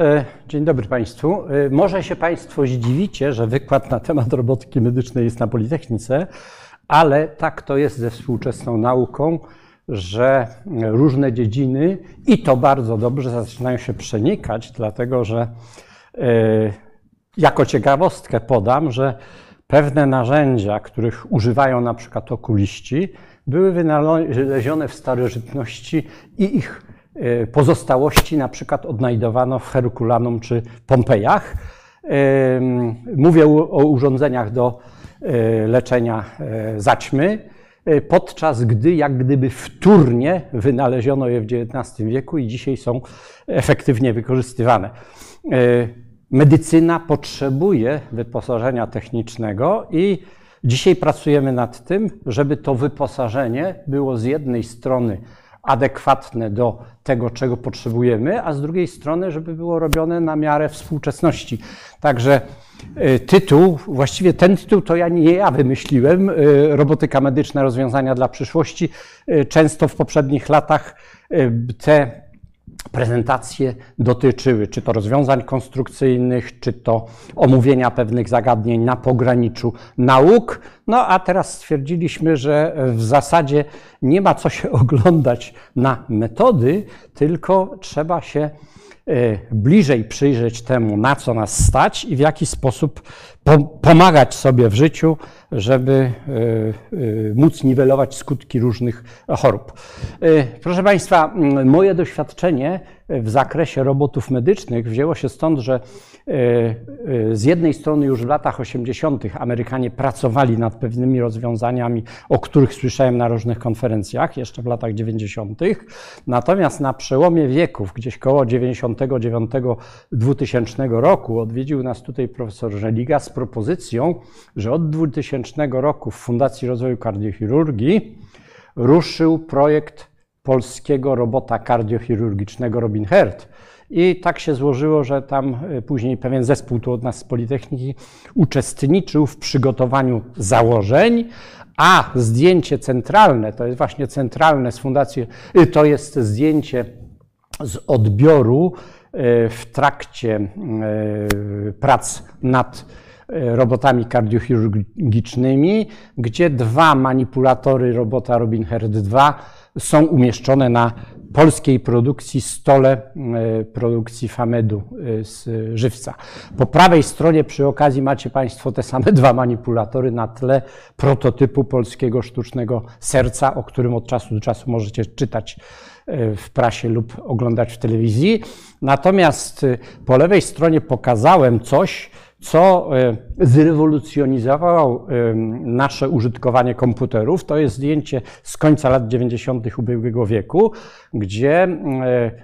E, dzień dobry Państwu. E, może się Państwo zdziwicie, że wykład na temat robotyki medycznej jest na Politechnice, ale tak to jest ze współczesną nauką, że różne dziedziny i to bardzo dobrze zaczynają się przenikać, dlatego że e, jako ciekawostkę podam, że pewne narzędzia, których używają na przykład okuliści, były wynalezione w starożytności i ich pozostałości na przykład odnajdowano w Herkulanum czy Pompejach. E, mówię o urządzeniach do e, leczenia zaćmy, podczas gdy jak gdyby wtórnie wynaleziono je w XIX wieku i dzisiaj są efektywnie wykorzystywane. Medycyna potrzebuje wyposażenia technicznego i dzisiaj pracujemy nad tym, żeby to wyposażenie było z jednej strony adekwatne do tego, czego potrzebujemy, a z drugiej strony, żeby było robione na miarę współczesności. Także y, tytuł, właściwie ten tytuł to ja nie ja wymyśliłem, y, robotyka medyczna, rozwiązania dla przyszłości. Y, często w poprzednich latach te prezentacje dotyczyły czy to rozwiązań konstrukcyjnych, czy to omówienia pewnych zagadnień na pograniczu nauk. No a teraz stwierdziliśmy, że w zasadzie nie ma co się oglądać na metody, tylko trzeba się e, bliżej przyjrzeć temu, na co nas stać i w jaki sposób pomagać sobie w życiu, żeby e, e, móc niwelować skutki różnych chorób. E, proszę Państwa, moje doświadczenie w zakresie robotów medycznych wzięło się stąd, że z jednej strony już w latach 80. Amerykanie pracowali nad pewnymi rozwiązaniami, o których słyszałem na różnych konferencjach, jeszcze w latach 90. Natomiast na przełomie wieków, gdzieś koło 99-2000 roku, odwiedził nas tutaj profesor Żeliga z propozycją, że od 2000 roku w Fundacji Rozwoju Kardiochirurgii ruszył projekt polskiego robota kardiochirurgicznego Robin Herd. I tak się złożyło, że tam e, później pewien zespół tu od nas z Politechniki uczestniczył w przygotowaniu założeń, a zdjęcie centralne, to jest właśnie centralne z fundacji, y, to jest zdjęcie z odbioru e, w trakcie prac nad robotami kardiochirurgicznymi, gdzie dwa manipulatory robota Robin Herd 2 są umieszczone na polskiej produkcji stole e, produkcji Famedu e, z żywca. Po prawej stronie przy okazji macie Państwo te same dwa manipulatory na tle prototypu polskiego sztucznego serca, o którym od czasu do czasu możecie czytać w prasie lub oglądać w telewizji. Natomiast po lewej stronie pokazałem coś, co e, zrewolucjonizowało e, nasze użytkowanie komputerów. To jest zdjęcie z końca lat 90. ubiegłego wieku, gdzie e,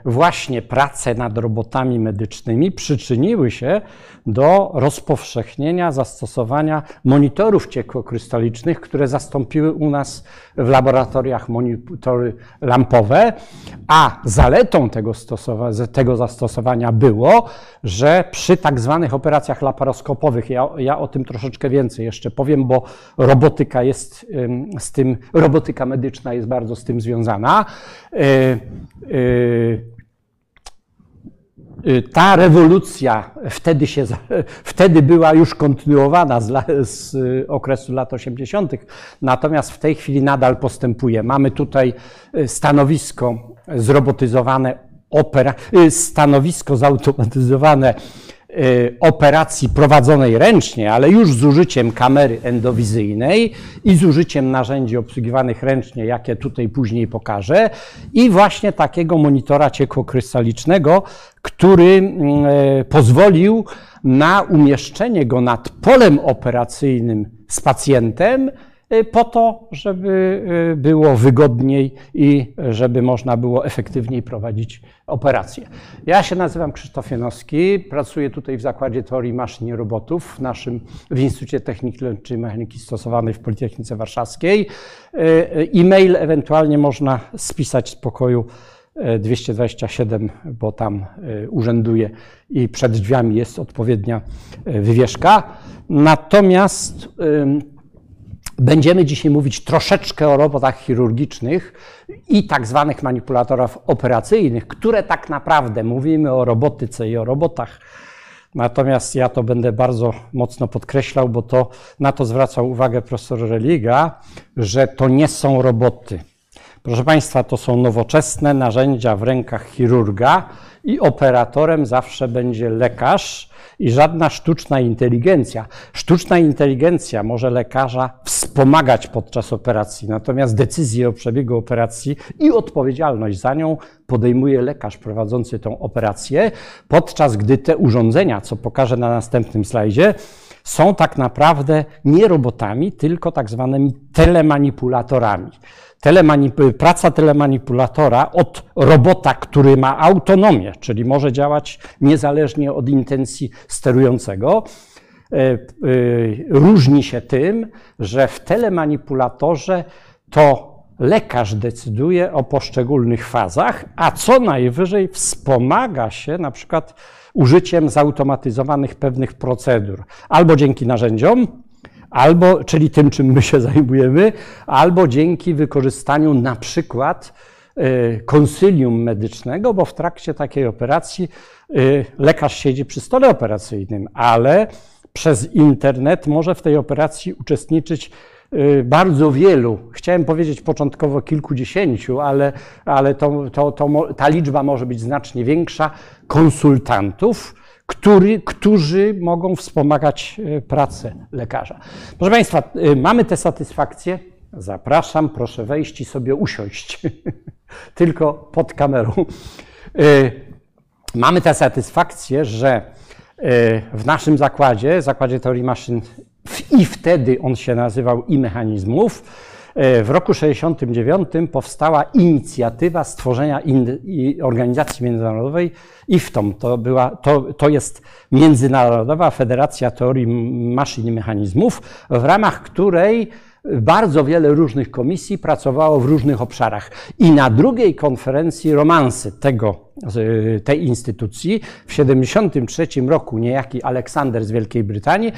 właśnie prace nad robotami medycznymi przyczyniły się do rozpowszechnienia zastosowania monitorów ciekłokrystalicznych, które zastąpiły u nas w laboratoriach monitory lampowe, a zaletą tego, tego zastosowania było, że przy tak zwanych operacjach laparoskopowych, ja, ja o tym troszeczkę więcej jeszcze powiem, bo robotyka jest z tym, robotyka medyczna jest bardzo z tym związana. Yy, Y, ta rewolucja wtedy, się, wtedy była już kontynuowana z, z okresu lat 80., natomiast w tej chwili nadal postępuje. Mamy tutaj y, stanowisko zrobotyzowane, opera, y, stanowisko zautomatyzowane Y, operacji prowadzonej ręcznie, ale już z użyciem kamery endowizyjnej i z użyciem narzędzi obsługiwanych ręcznie, jakie tutaj później pokażę, i właśnie takiego monitora ciekłokrystalicznego, który mm, e, pozwolił na umieszczenie go nad polem operacyjnym z pacjentem, Y, po to, żeby y, było wygodniej i żeby można było efektywniej prowadzić operacje. Ja się nazywam Krzysztof Janowski, pracuję tutaj w Zakładzie Teorii Maszyn i Robotów w naszym w Instytucie Techniki Leczniczej Mechaniki Stosowanej w Politechnice Warszawskiej. Y, e-mail ewentualnie można spisać z pokoju 227, bo tam urzęduje i przed drzwiami jest odpowiednia wywieszka. Natomiast Będziemy dzisiaj mówić troszeczkę o robotach chirurgicznych i tak zwanych manipulatorach operacyjnych, które tak naprawdę mówimy o robotyce i o robotach. Natomiast ja to będę bardzo mocno podkreślał, bo to na to zwracał uwagę profesor Religa, że to nie są roboty. Proszę Państwa, to są nowoczesne narzędzia w rękach chirurga i operatorem zawsze będzie lekarz i żadna sztuczna inteligencja. Sztuczna inteligencja może lekarza wspomagać podczas operacji, natomiast decyzję o przebiegu operacji i odpowiedzialność za nią podejmuje lekarz prowadzący tą operację, podczas gdy te urządzenia, co pokażę na następnym slajdzie, są tak naprawdę nie robotami, tylko tak zwanymi telemanipulatorami. Telemanip- praca telemanipulatora od robota, który ma autonomię, czyli może działać niezależnie od intencji sterującego, e, e, różni się tym, że w telemanipulatorze to lekarz decyduje o poszczególnych fazach, a co najwyżej wspomaga się na przykład użyciem zautomatyzowanych pewnych procedur, albo dzięki narzędziom, albo, czyli tym, czym my się zajmujemy, albo dzięki wykorzystaniu na przykład y, konsylium medycznego, bo w trakcie takiej operacji y, lekarz siedzi przy stole operacyjnym, ale przez internet może w tej operacji uczestniczyć y, bardzo wielu, chciałem powiedzieć początkowo kilkudziesięciu, ale, ale to, to, to, ta liczba może być znacznie większa, konsultantów, który, którzy mogą wspomagać e, pracę lekarza. Proszę Państwa, e, mamy tę satysfakcję. Zapraszam, proszę wejść i sobie usiąść, tylko pod kamerą. E, mamy tę satysfakcję, że w naszym zakładzie, zakładzie teorii maszyn, i wtedy on się nazywał i mechanizmów, w roku 1969 powstała inicjatywa stworzenia organizacji międzynarodowej IFTOM. To, była, to, to jest Międzynarodowa Federacja Teorii Maszyn i Mechanizmów, w ramach której bardzo wiele różnych komisji pracowało w różnych obszarach. I na drugiej konferencji romansy tego, tej instytucji w 1973 roku niejaki Aleksander z Wielkiej Brytanii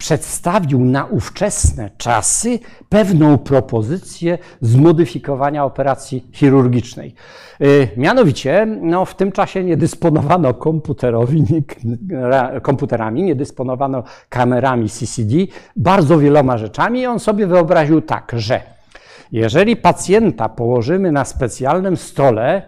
przedstawił na ówczesne czasy pewną propozycję zmodyfikowania operacji chirurgicznej. Y, mianowicie, no, w tym czasie nie dysponowano komputerowi, komputerami, nie dysponowano kamerami CCD, bardzo wieloma rzeczami i on sobie wyobraził tak, że jeżeli pacjenta położymy na specjalnym stole,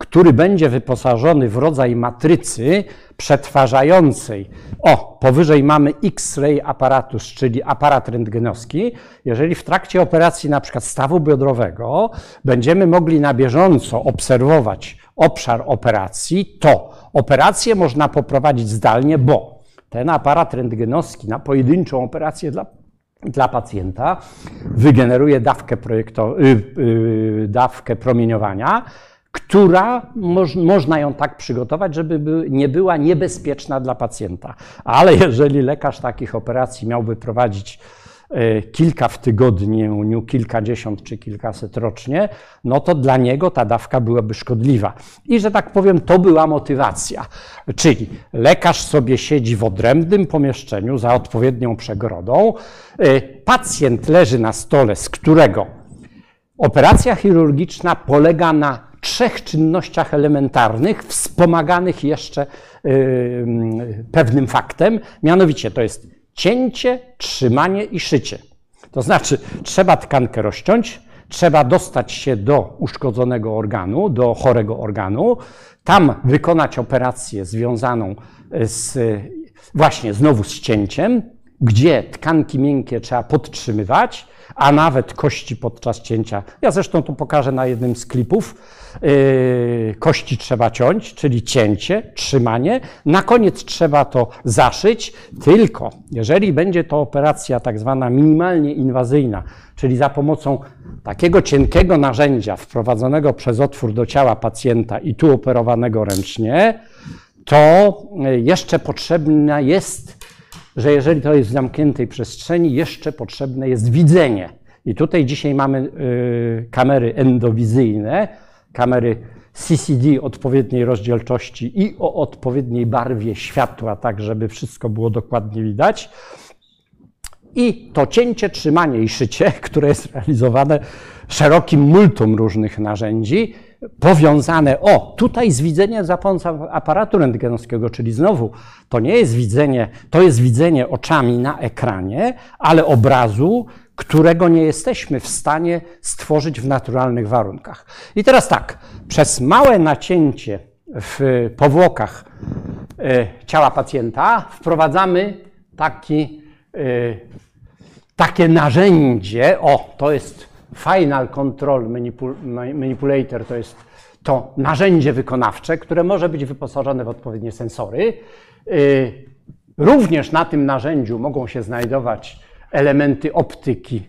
który będzie wyposażony w rodzaj matrycy przetwarzającej. O, powyżej mamy X-ray aparatus, czyli aparat rentgenowski. Jeżeli w trakcie operacji na przykład stawu biodrowego będziemy mogli na bieżąco obserwować obszar operacji, to operację można poprowadzić zdalnie, bo ten aparat rentgenowski na pojedynczą operację dla dla pacjenta wygeneruje dawkę, yy, yy, dawkę promieniowania, która moż, można ją tak przygotować, żeby by nie była niebezpieczna dla pacjenta. Ale jeżeli lekarz takich operacji miałby prowadzić e, kilka w tygodniu, kilkadziesiąt czy kilkaset rocznie, no to dla niego ta dawka byłaby szkodliwa. I że tak powiem, to była motywacja. Czyli lekarz sobie siedzi w odrębnym pomieszczeniu za odpowiednią przegrodą, e, pacjent leży na stole, z którego operacja chirurgiczna polega na trzech czynnościach elementarnych, wspomaganych jeszcze yy, pewnym faktem, mianowicie to jest cięcie, trzymanie i szycie. To znaczy, trzeba tkankę rozciąć, trzeba dostać się do uszkodzonego organu, do chorego organu, tam wykonać operację związaną z, właśnie znowu z cięciem, gdzie tkanki miękkie trzeba podtrzymywać, a nawet kości podczas cięcia. Ja zresztą to pokażę na jednym z klipów. Yy, kości trzeba ciąć, czyli cięcie, trzymanie. Na koniec trzeba to zaszyć, tylko jeżeli będzie to operacja tak zwana minimalnie inwazyjna, czyli za pomocą takiego cienkiego narzędzia wprowadzonego przez otwór do ciała pacjenta i tu operowanego ręcznie, to jeszcze potrzebna jest że jeżeli to jest w zamkniętej przestrzeni, jeszcze potrzebne jest widzenie. I tutaj dzisiaj mamy y, kamery endowizyjne, kamery CCD odpowiedniej rozdzielczości i o odpowiedniej barwie światła, tak żeby wszystko było dokładnie widać. i to cięcie, trzymanie i szycie, które jest realizowane szerokim multum różnych narzędzi, powiązane, o, tutaj z widzeniem za pomocą aparatu rentgenowskiego, czyli znowu to nie jest widzenie, to jest widzenie oczami na ekranie, ale obrazu, którego nie jesteśmy w stanie stworzyć w naturalnych warunkach. I teraz tak, przez małe nacięcie w powłokach e, ciała pacjenta wprowadzamy taki, e, takie narzędzie, o, to jest Final Control Manipulator, to jest to narzędzie wykonawcze, które może być wyposażone w odpowiednie sensory. E, również na tym narzędziu mogą się znajdować elementy optyki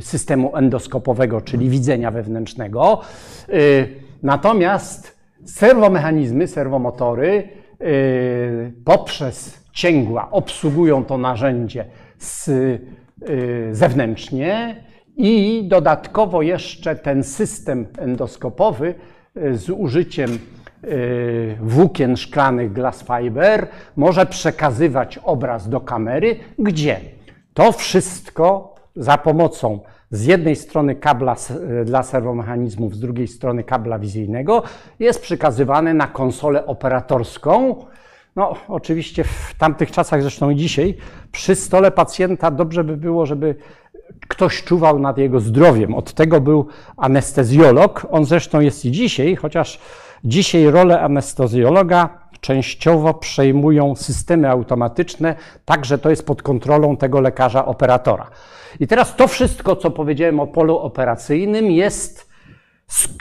systemu endoskopowego, czyli widzenia wewnętrznego. Natomiast serwomechanizmy, serwomotory y, poprzez cięgła obsługują to narzędzie z, y, zewnętrznie i dodatkowo jeszcze ten system endoskopowy y, z użyciem włókien szklanych glass fiber może przekazywać obraz do kamery, gdzie to wszystko za pomocą z jednej strony kabla e, dla serwomechanizmów, z drugiej strony kabla wizyjnego, jest przekazywany na konsolę operatorską. No, oczywiście w tamtych czasach, zresztą i dzisiaj, przy stole pacjenta dobrze by było, żeby ktoś czuwał nad jego zdrowiem. Od tego był anestezjolog. On zresztą jest i dzisiaj, chociaż dzisiaj rolę anestezjologa częściowo przejmują systemy automatyczne, także to jest pod kontrolą tego lekarza operatora. I teraz to wszystko, co powiedziałem o polu operacyjnym, jest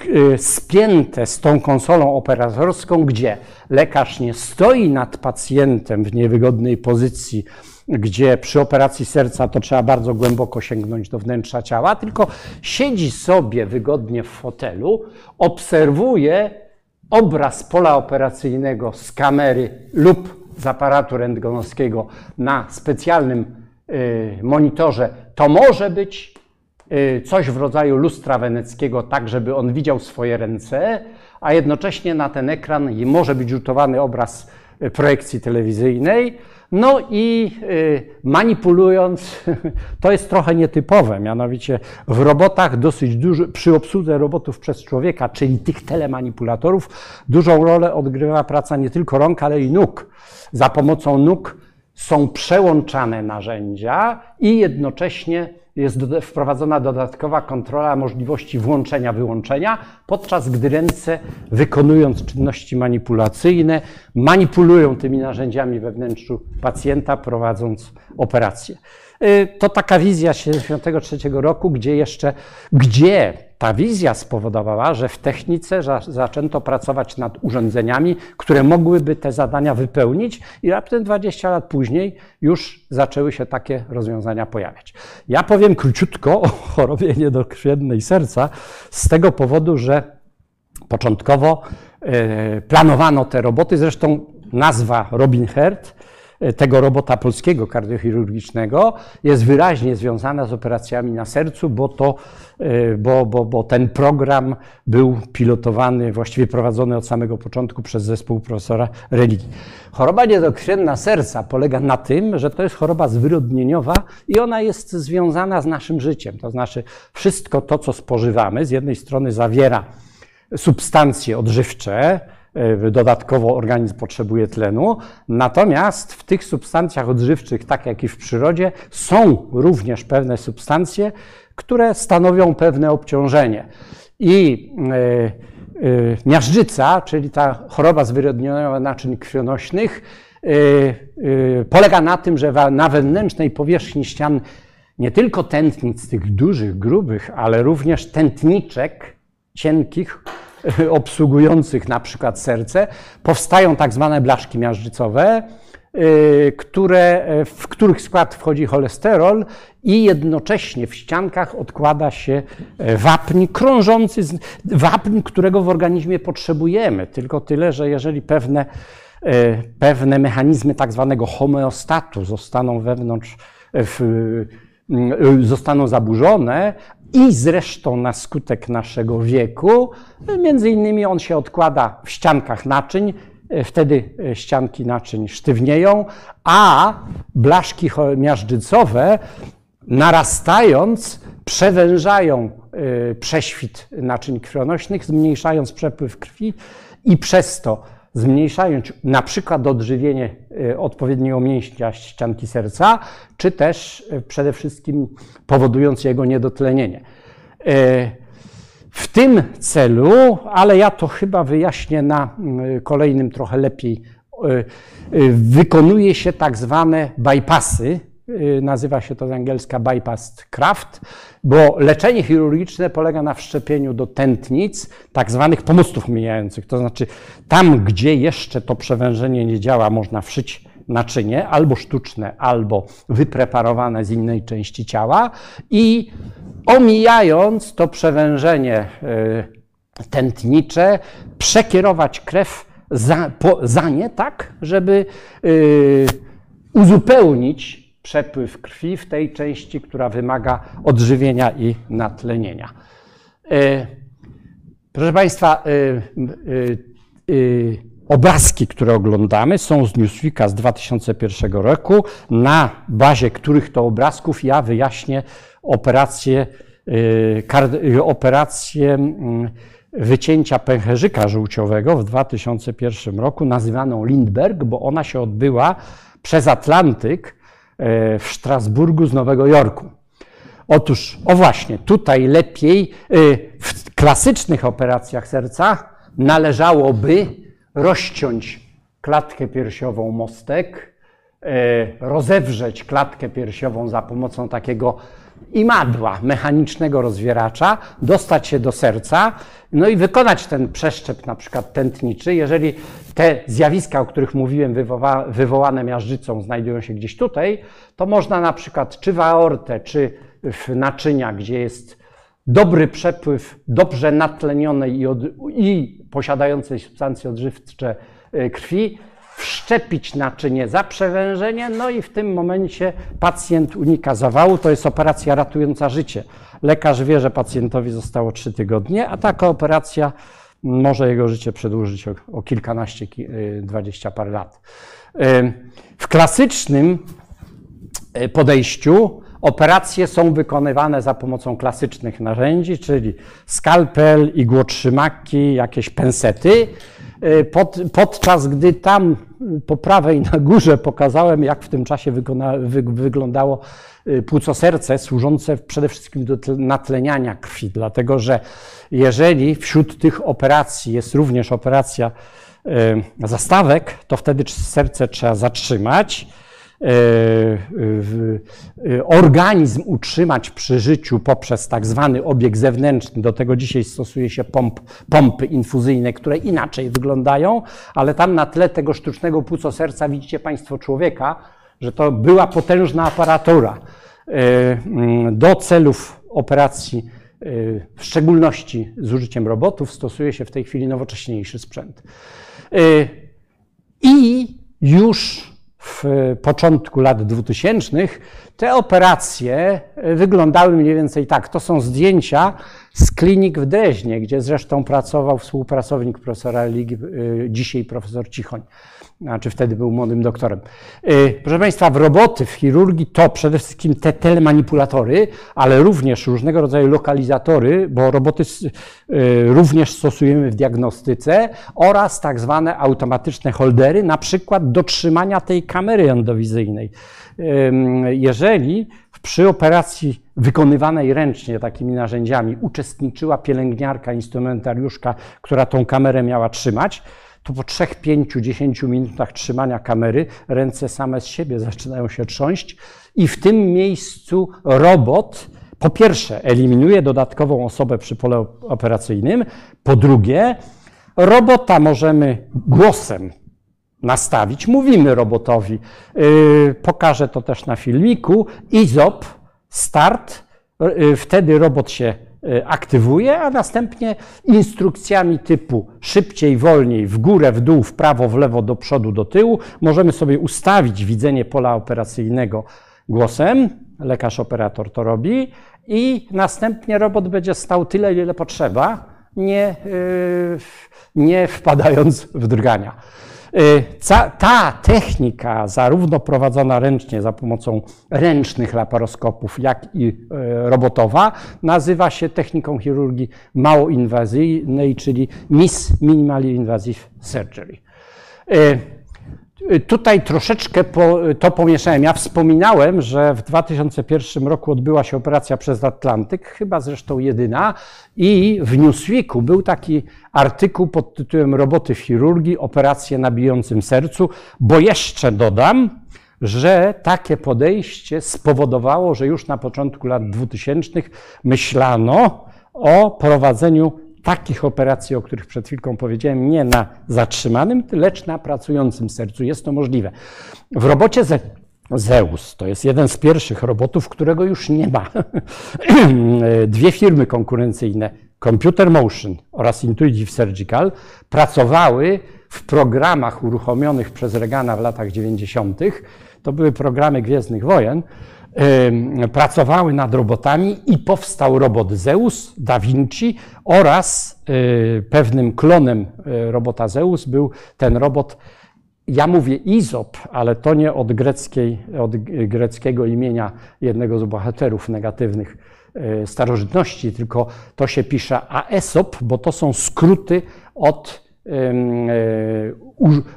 y, spięte z tą konsolą operatorską, gdzie lekarz nie stoi nad pacjentem w niewygodnej pozycji, gdzie przy operacji serca to trzeba bardzo głęboko sięgnąć do wnętrza ciała, tylko siedzi sobie wygodnie w fotelu, obserwuje obraz pola operacyjnego z kamery lub z aparatu rentgenowskiego na specjalnym Y, monitorze, to może być y, coś w rodzaju lustra weneckiego, tak żeby on widział swoje ręce, a jednocześnie na ten ekran może być rzutowany obraz projekcji telewizyjnej. No i manipulując, to jest trochę nietypowe, mianowicie w robotach dosyć dużo, przy obsłudze robotów przez człowieka, czyli tych telemanipulatorów, dużą rolę odgrywa praca nie tylko rąk, ale i nóg. Za pomocą nóg są przełączane narzędzia i jednocześnie jest wprowadzona dodatkowa kontrola możliwości włączenia, wyłączenia, podczas gdy ręce, wykonując czynności manipulacyjne, manipulują tymi narzędziami we wnętrzu pacjenta, prowadząc operację. Y, to taka wizja 1973 roku, gdzie jeszcze, gdzie ta wizja spowodowała, że w technice zaczęto pracować nad urządzeniami, które mogłyby te zadania wypełnić i raptem 20 lat później już zaczęły się takie rozwiązania pojawiać. Ja powiem króciutko o chorobie niedokrwiennej serca z tego powodu, że początkowo e, planowano te roboty, zresztą nazwa Robin Herd tego robota polskiego kardiochirurgicznego jest wyraźnie związana z operacjami na sercu, bo, to, e, bo, bo, bo ten program był pilotowany, właściwie prowadzony od samego początku przez zespół profesora religii. Choroba niedokrwienna serca polega na tym, że to jest choroba zwyrodnieniowa i ona jest związana z naszym życiem. To znaczy wszystko to, co spożywamy, z jednej strony zawiera substancje odżywcze, E, dodatkowo organizm potrzebuje tlenu. Natomiast w tych substancjach odżywczych, tak jak i w przyrodzie, są również pewne substancje, które stanowią pewne obciążenie. I e, e, miażdżyca, czyli ta choroba zwyrodniowa naczyń krwionośnych, polega na tym, że na wewnętrznej powierzchni ścian nie tylko tętnic tych dużych, grubych, ale również tętniczek cienkich obsługujących na przykład serce, powstają tak zwane blaszki miażdżycowe, y, które, w których skład wchodzi cholesterol i jednocześnie w ściankach odkłada się e, wapń krążący, wapń, którego w organizmie potrzebujemy. Tylko tyle, że jeżeli pewne, e, pewne mechanizmy tak zwanego homeostatu zostaną wewnątrz, w, zostaną zaburzone, i zresztą na skutek naszego wieku, między innymi on się odkłada w ściankach naczyń, wtedy ścianki naczyń sztywnieją, a blaszki miażdżycowe narastając przewężają prześwit naczyń krwionośnych, zmniejszając przepływ krwi i przez to zmniejszając na przykład odżywienie e, odpowiedniego mięśnia ścianki serca, czy też e, przede wszystkim powodując jego niedotlenienie. E, w tym celu, ale ja to chyba wyjaśnię na kolejnym trochę lepiej, wykonuje się tak zwane bypassy, nazywa się to z angielska bypass craft, bo leczenie chirurgiczne polega na wszczepieniu do tętnic tak zwanych pomostów mijających. To znaczy tam, gdzie jeszcze to przewężenie nie działa, można wszyć naczynie, albo sztuczne, albo wypreparowane z innej części ciała i omijając to przewężenie e, tętnicze, przekierować krew za, po, za nie, tak, żeby y, uzupełnić przepływ krwi w tej części, która wymaga odżywienia i natlenienia. E, proszę Państwa, e, e, obrazki, które oglądamy, są z Newsweeka z 2001 roku, na bazie których to obrazków ja wyjaśnię operację, operację wycięcia pęcherzyka żółciowego w 2001 roku, nazywaną Lindbergh, bo ona się odbyła przez Atlantyk w Strasburgu z Nowego Jorku. Otóż, o właśnie, tutaj lepiej e, w klasycznych operacjach serca należałoby rozciąć klatkę piersiową mostek, e, rozewrzeć klatkę piersiową za pomocą takiego imadła, mechanicznego rozwieracza, dostać się do serca, no i wykonać ten przeszczep na przykład tętniczy. Jeżeli te zjawiska, o których mówiłem, wywoła, wywołane miażdżycą, znajdują się gdzieś tutaj, to można na przykład czy w aortę, czy w naczynia, gdzie jest dobry przepływ, dobrze natlenionej i, od, i posiadającej substancje odżywcze e, krwi, wszczepić naczynie za przewężenie, no i w tym momencie pacjent unika zawału. To jest operacja ratująca życie. Lekarz wie, że pacjentowi zostało 3 tygodnie, a taka operacja może jego życie przedłużyć o, o kilkanaście, y, dwadzieścia parę lat. Y, w klasycznym y, podejściu operacje są wykonywane za pomocą klasycznych narzędzi, czyli skalpel, igłotrzymaki, jakieś pensety. Pod, podczas gdy tam po prawej na górze pokazałem, jak w tym czasie wykona, wy, wyglądało płucoserce służące przede wszystkim do natleniania krwi, dlatego że jeżeli wśród tych operacji jest również operacja zastawek, to wtedy serce trzeba zatrzymać, organizm utrzymać przy życiu poprzez tak zwany obieg zewnętrzny. Do tego dzisiaj stosuje się pomp, pompy infuzyjne, które inaczej wyglądają, ale tam na tle tego sztucznego płuco serca widzicie Państwo człowieka, że to była potężna aparatura do celów operacji w szczególności z użyciem robotów, stosuje się w tej chwili nowocześniejszy sprzęt. I już w początku lat 2000 te operacje wyglądały mniej więcej tak. To są zdjęcia z klinik w Dreźnie, gdzie zresztą pracował współpracownik profesora Ligi, y, dzisiaj profesor Cichoń znaczy wtedy był młodym doktorem. Y, proszę Państwa, w roboty, w chirurgii to przede wszystkim te telemanipulatory, ale również różnego rodzaju lokalizatory, bo roboty również stosujemy w diagnostyce oraz tak zwane automatyczne holdery, na przykład do trzymania tej kamery endowizyjnej. Jeżeli przy operacji wykonywanej ręcznie takimi narzędziami uczestniczyła pielęgniarka, instrumentariuszka, która tą kamerę miała trzymać, to po 3, 5, 10 minutach trzymania kamery ręce same z siebie zaczynają się trząść i w tym miejscu robot po pierwsze eliminuje dodatkową osobę przy pole operacyjnym, po drugie robota możemy głosem nastawić, mówimy robotowi, yy, pokażę to też na filmiku, izop, start, yy, wtedy robot się Y, aktywuje, a następnie instrukcjami typu szybciej, wolniej, w górę, w dół, w prawo, w lewo, do przodu, do tyłu. Możemy sobie ustawić widzenie pola operacyjnego głosem. Lekarz operator to robi. I następnie robot będzie stał tyle, ile potrzeba, nie, y, nie wpadając w drgania. Ta technika, zarówno prowadzona ręcznie za pomocą ręcznych laparoskopów, jak i robotowa, nazywa się techniką chirurgii małoinwazyjnej, czyli MIS, Minimally Invasive Surgery. Tutaj troszeczkę to pomieszałem. Ja wspominałem, że w 2001 roku odbyła się operacja przez Atlantyk, chyba zresztą jedyna, i w Newsweeku był taki artykuł pod tytułem Roboty w chirurgii, operacje na bijącym sercu, bo jeszcze dodam, że takie podejście spowodowało, że już na początku lat 2000 myślano o prowadzeniu takich operacji, o których przed chwilką powiedziałem, nie na zatrzymanym, lecz na pracującym sercu. Jest to możliwe. W robocie Ze Zeus to jest jeden z pierwszych robotów, którego już nie ma. Dwie firmy konkurencyjne, Computer Motion oraz Intuitive Surgical, pracowały w programach uruchomionych przez Regana w latach 90. To były programy Gwiezdnych Wojen pracowały nad robotami i powstał robot Zeus, Da Vinci oraz y, pewnym klonem y, robota Zeus był ten robot, ja mówię Izop, ale to nie od, greckiej, od greckiego imienia jednego z bohaterów negatywnych y, starożytności, tylko to się pisze Aesop, bo to są skróty od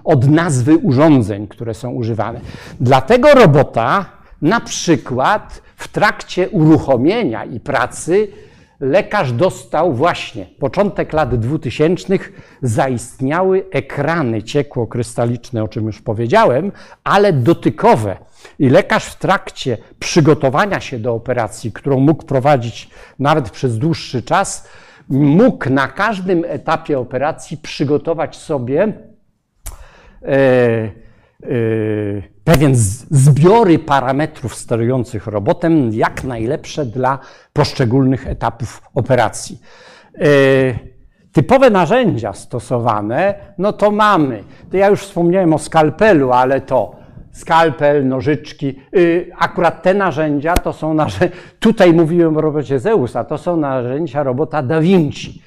od nazwy urządzeń, które są używane. Dla tego robota na przykład w trakcie uruchomienia i pracy lekarz dostał właśnie, początek lat 2000, zaistniały ekrany ciekłokrystaliczne, o czym już powiedziałem, ale dotykowe. I lekarz w trakcie przygotowania się do operacji, którą mógł prowadzić nawet przez dłuższy czas, mógł na każdym etapie operacji przygotować sobie. E, Y, pewien zbiory parametrów sterujących robotem, jak najlepsze dla poszczególnych etapów operacji. Y, typowe narzędzia stosowane, no to mamy. To ja już wspomniałem o skalpelu, ale to skalpel, nożyczki. Y, akurat te narzędzia to są narzędzia, tutaj mówiłem o robocie Zeusa, to są narzędzia robota Da Vinci.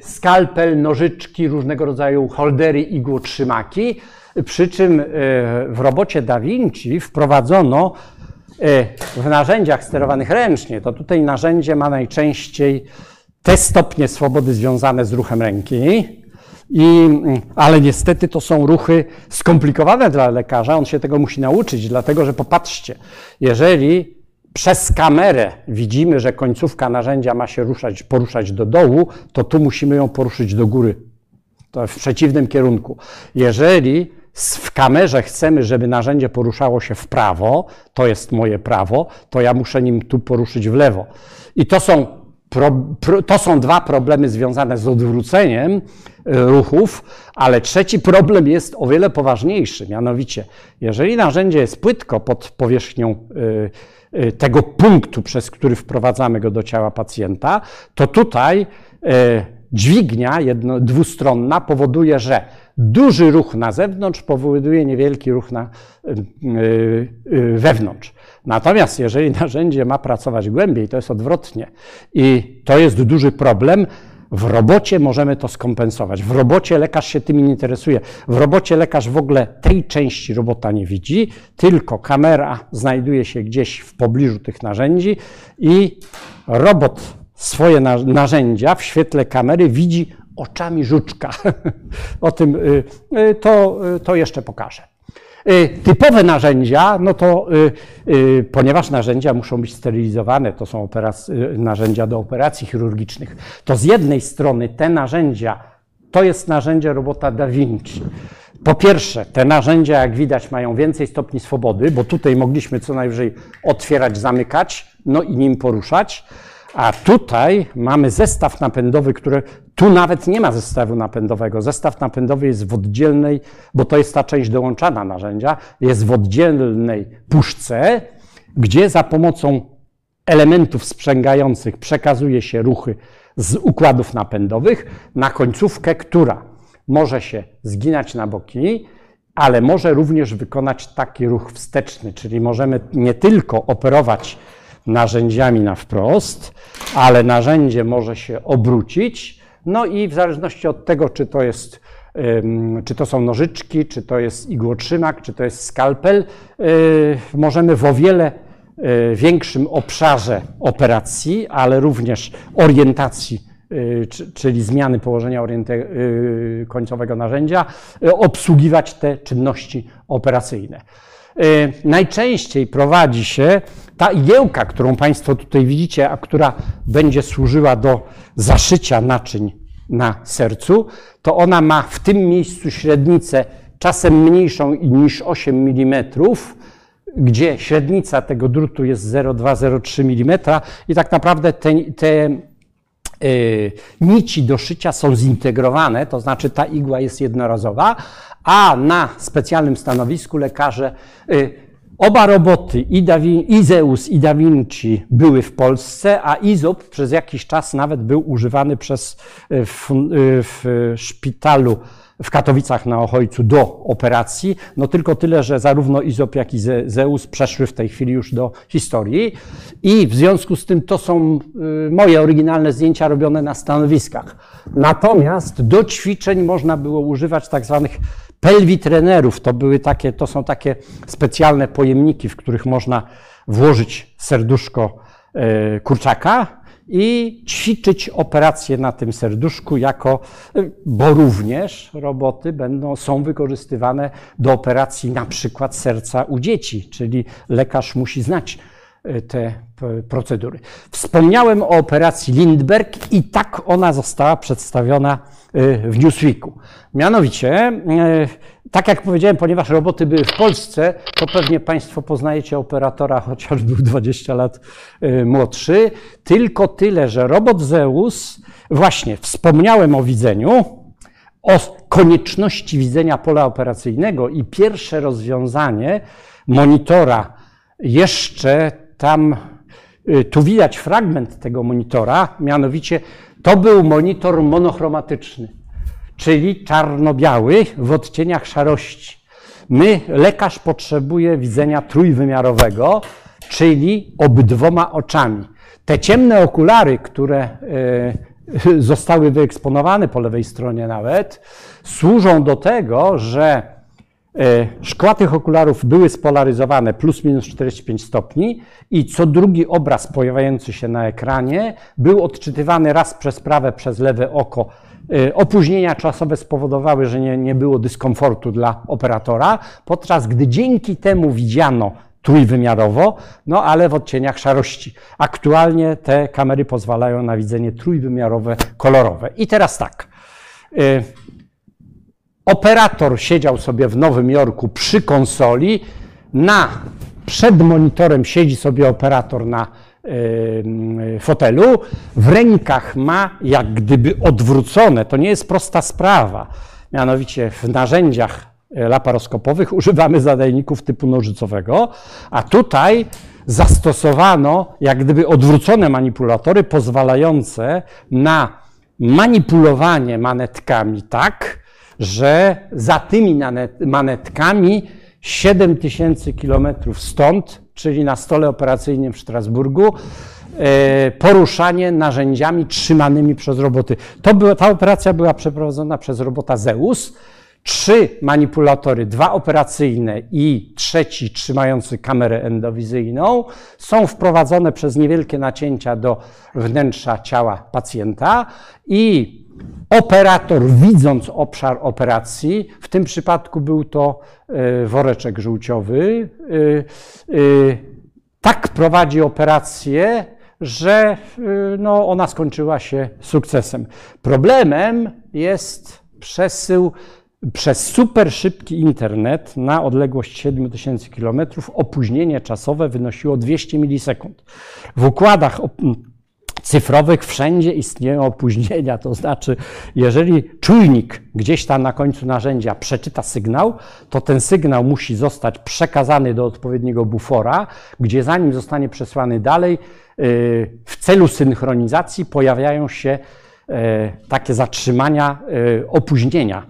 Skalpel, nożyczki, różnego rodzaju holdery, igłotrzymaki. Przy czym e, w robocie Da Vinci wprowadzono e, w narzędziach sterowanych ręcznie, to tutaj narzędzie ma najczęściej te stopnie swobody związane z ruchem ręki, i, ale niestety to są ruchy skomplikowane dla lekarza, on się tego musi nauczyć, dlatego że popatrzcie, jeżeli przez kamerę widzimy, że końcówka narzędzia ma się ruszać, poruszać do dołu, to tu musimy ją poruszyć do góry, to w przeciwnym kierunku. Jeżeli w kamerze chcemy, żeby narzędzie poruszało się w prawo, to jest moje prawo, to ja muszę nim tu poruszyć w lewo. I to są, pro, pro, to są dwa problemy związane z odwróceniem e, ruchów, ale trzeci problem jest o wiele poważniejszy. Mianowicie, jeżeli narzędzie jest płytko pod powierzchnią e, e, tego punktu, przez który wprowadzamy go do ciała pacjenta, to tutaj dźwignia jedno, dwustronna powoduje, że duży ruch na zewnątrz powoduje niewielki ruch na, yy, yy, wewnątrz. Natomiast jeżeli narzędzie ma pracować głębiej, to jest odwrotnie. I to jest duży problem. W robocie możemy to skompensować. W robocie lekarz się tym nie interesuje. W robocie lekarz w ogóle tej części robota nie widzi, tylko kamera znajduje się gdzieś w pobliżu tych narzędzi i robot swoje narzędzia w świetle kamery widzi oczami żuczka. o tym y, y, to, y, to jeszcze pokażę. Typowe narzędzia, no to ponieważ narzędzia muszą być sterylizowane, to są narzędzia do operacji chirurgicznych, to z jednej strony te narzędzia to jest narzędzie robota Da Vinci. Po pierwsze, te narzędzia, jak widać, mają więcej stopni swobody, bo tutaj mogliśmy co najwyżej otwierać, zamykać, no i nim poruszać. A tutaj mamy zestaw napędowy, który tu nawet nie ma zestawu napędowego. Zestaw napędowy jest w oddzielnej, bo to jest ta część dołączana narzędzia, jest w oddzielnej puszce, gdzie za pomocą elementów sprzęgających przekazuje się ruchy z układów napędowych na końcówkę, która może się zginać na boki, ale może również wykonać taki ruch wsteczny, czyli możemy nie tylko operować narzędziami na wprost, ale narzędzie może się obrócić, no i w zależności od tego, czy to jest czy to są nożyczki, czy to jest igłotrzymak, czy to jest skalpel, możemy w o wiele większym obszarze operacji, ale również orientacji czyli zmiany położenia końcowego narzędzia, obsługiwać te czynności operacyjne. Y, najczęściej prowadzi się ta igiełka, którą Państwo tutaj widzicie, a która będzie służyła do zaszycia naczyń na sercu, to ona ma w tym miejscu średnicę czasem mniejszą niż 8 mm, gdzie średnica tego drutu jest 0,2-0,3 mm i tak naprawdę te, te nici do szycia są zintegrowane, to znaczy ta igła jest jednorazowa, a na specjalnym stanowisku lekarze, y, oba roboty, i, Davi, i Zeus, i Da Vinci były w Polsce, a Izop przez jakiś czas nawet był używany przez, y, w, y, w szpitalu w Katowicach na Ochojcu do operacji. No tylko tyle, że zarówno Izop, jak i Zeus przeszły w tej chwili już do historii. I w związku z tym to są moje oryginalne zdjęcia robione na stanowiskach. Natomiast do ćwiczeń można było używać tak zwanych pelwitrenerów. To, były takie, to są takie specjalne pojemniki, w których można włożyć serduszko e, kurczaka i ćwiczyć operacje na tym serduszku jako, e, bo również roboty będą, są wykorzystywane do operacji na przykład serca u dzieci, czyli lekarz musi znać e, te procedury. Wspomniałem o operacji Lindbergh i tak ona została przedstawiona w Newsweeku. Mianowicie, tak jak powiedziałem, ponieważ roboty były w Polsce, to pewnie Państwo poznajecie operatora, chociaż był 20 lat e, młodszy. Tylko tyle, że robot Zeus, właśnie wspomniałem o widzeniu, o konieczności widzenia pola operacyjnego i pierwsze rozwiązanie monitora jeszcze tam, e, tu widać fragment tego monitora, mianowicie to był monitor monochromatyczny czyli czarno-biały w odcieniach szarości. My, lekarz potrzebuje widzenia trójwymiarowego, czyli obydwoma oczami. Te ciemne okulary, które e, zostały wyeksponowane po lewej stronie nawet, służą do tego, że e, szkła tych okularów były spolaryzowane plus minus 45 stopni i co drugi obraz pojawiający się na ekranie był odczytywany raz przez prawe, przez lewe oko opóźnienia czasowe spowodowały, że nie, nie było dyskomfortu dla operatora, podczas gdy dzięki temu widziano trójwymiarowo, no ale w odcieniach szarości. Aktualnie te kamery pozwalają na widzenie trójwymiarowe, kolorowe. I teraz tak. Y, operator siedział sobie w Nowym Jorku przy konsoli. Na, przed monitorem siedzi sobie operator na fotelu, w rękach ma jak gdyby odwrócone. To nie jest prosta sprawa. Mianowicie w narzędziach e, laparoskopowych używamy zadajników typu nożycowego, a tutaj zastosowano jak gdyby odwrócone manipulatory pozwalające na manipulowanie manetkami tak, że za tymi manetkami 7000 kilometrów stąd czyli na stole operacyjnym w Strasburgu, e, poruszanie narzędziami trzymanymi przez roboty. To była, ta operacja była przeprowadzona przez robota Zeus. Trzy manipulatory, dwa operacyjne i trzeci trzymający kamerę endowizyjną są wprowadzone przez niewielkie nacięcia do wnętrza ciała pacjenta i operator, widząc obszar operacji, w tym przypadku był to e, woreczek żółciowy, e, e, tak prowadzi operację, że no, ona skończyła się sukcesem. Problemem jest przesył przez super szybki internet na odległość 7000 km. Opóźnienie czasowe wynosiło 200 milisekund. W układach cyfrowych wszędzie istnieją opóźnienia. To znaczy, jeżeli czujnik gdzieś tam na końcu narzędzia przeczyta sygnał, to ten sygnał musi zostać przekazany do odpowiedniego bufora, gdzie zanim zostanie przesłany dalej, y, w celu synchronizacji pojawiają się y, takie zatrzymania, y, opóźnienia.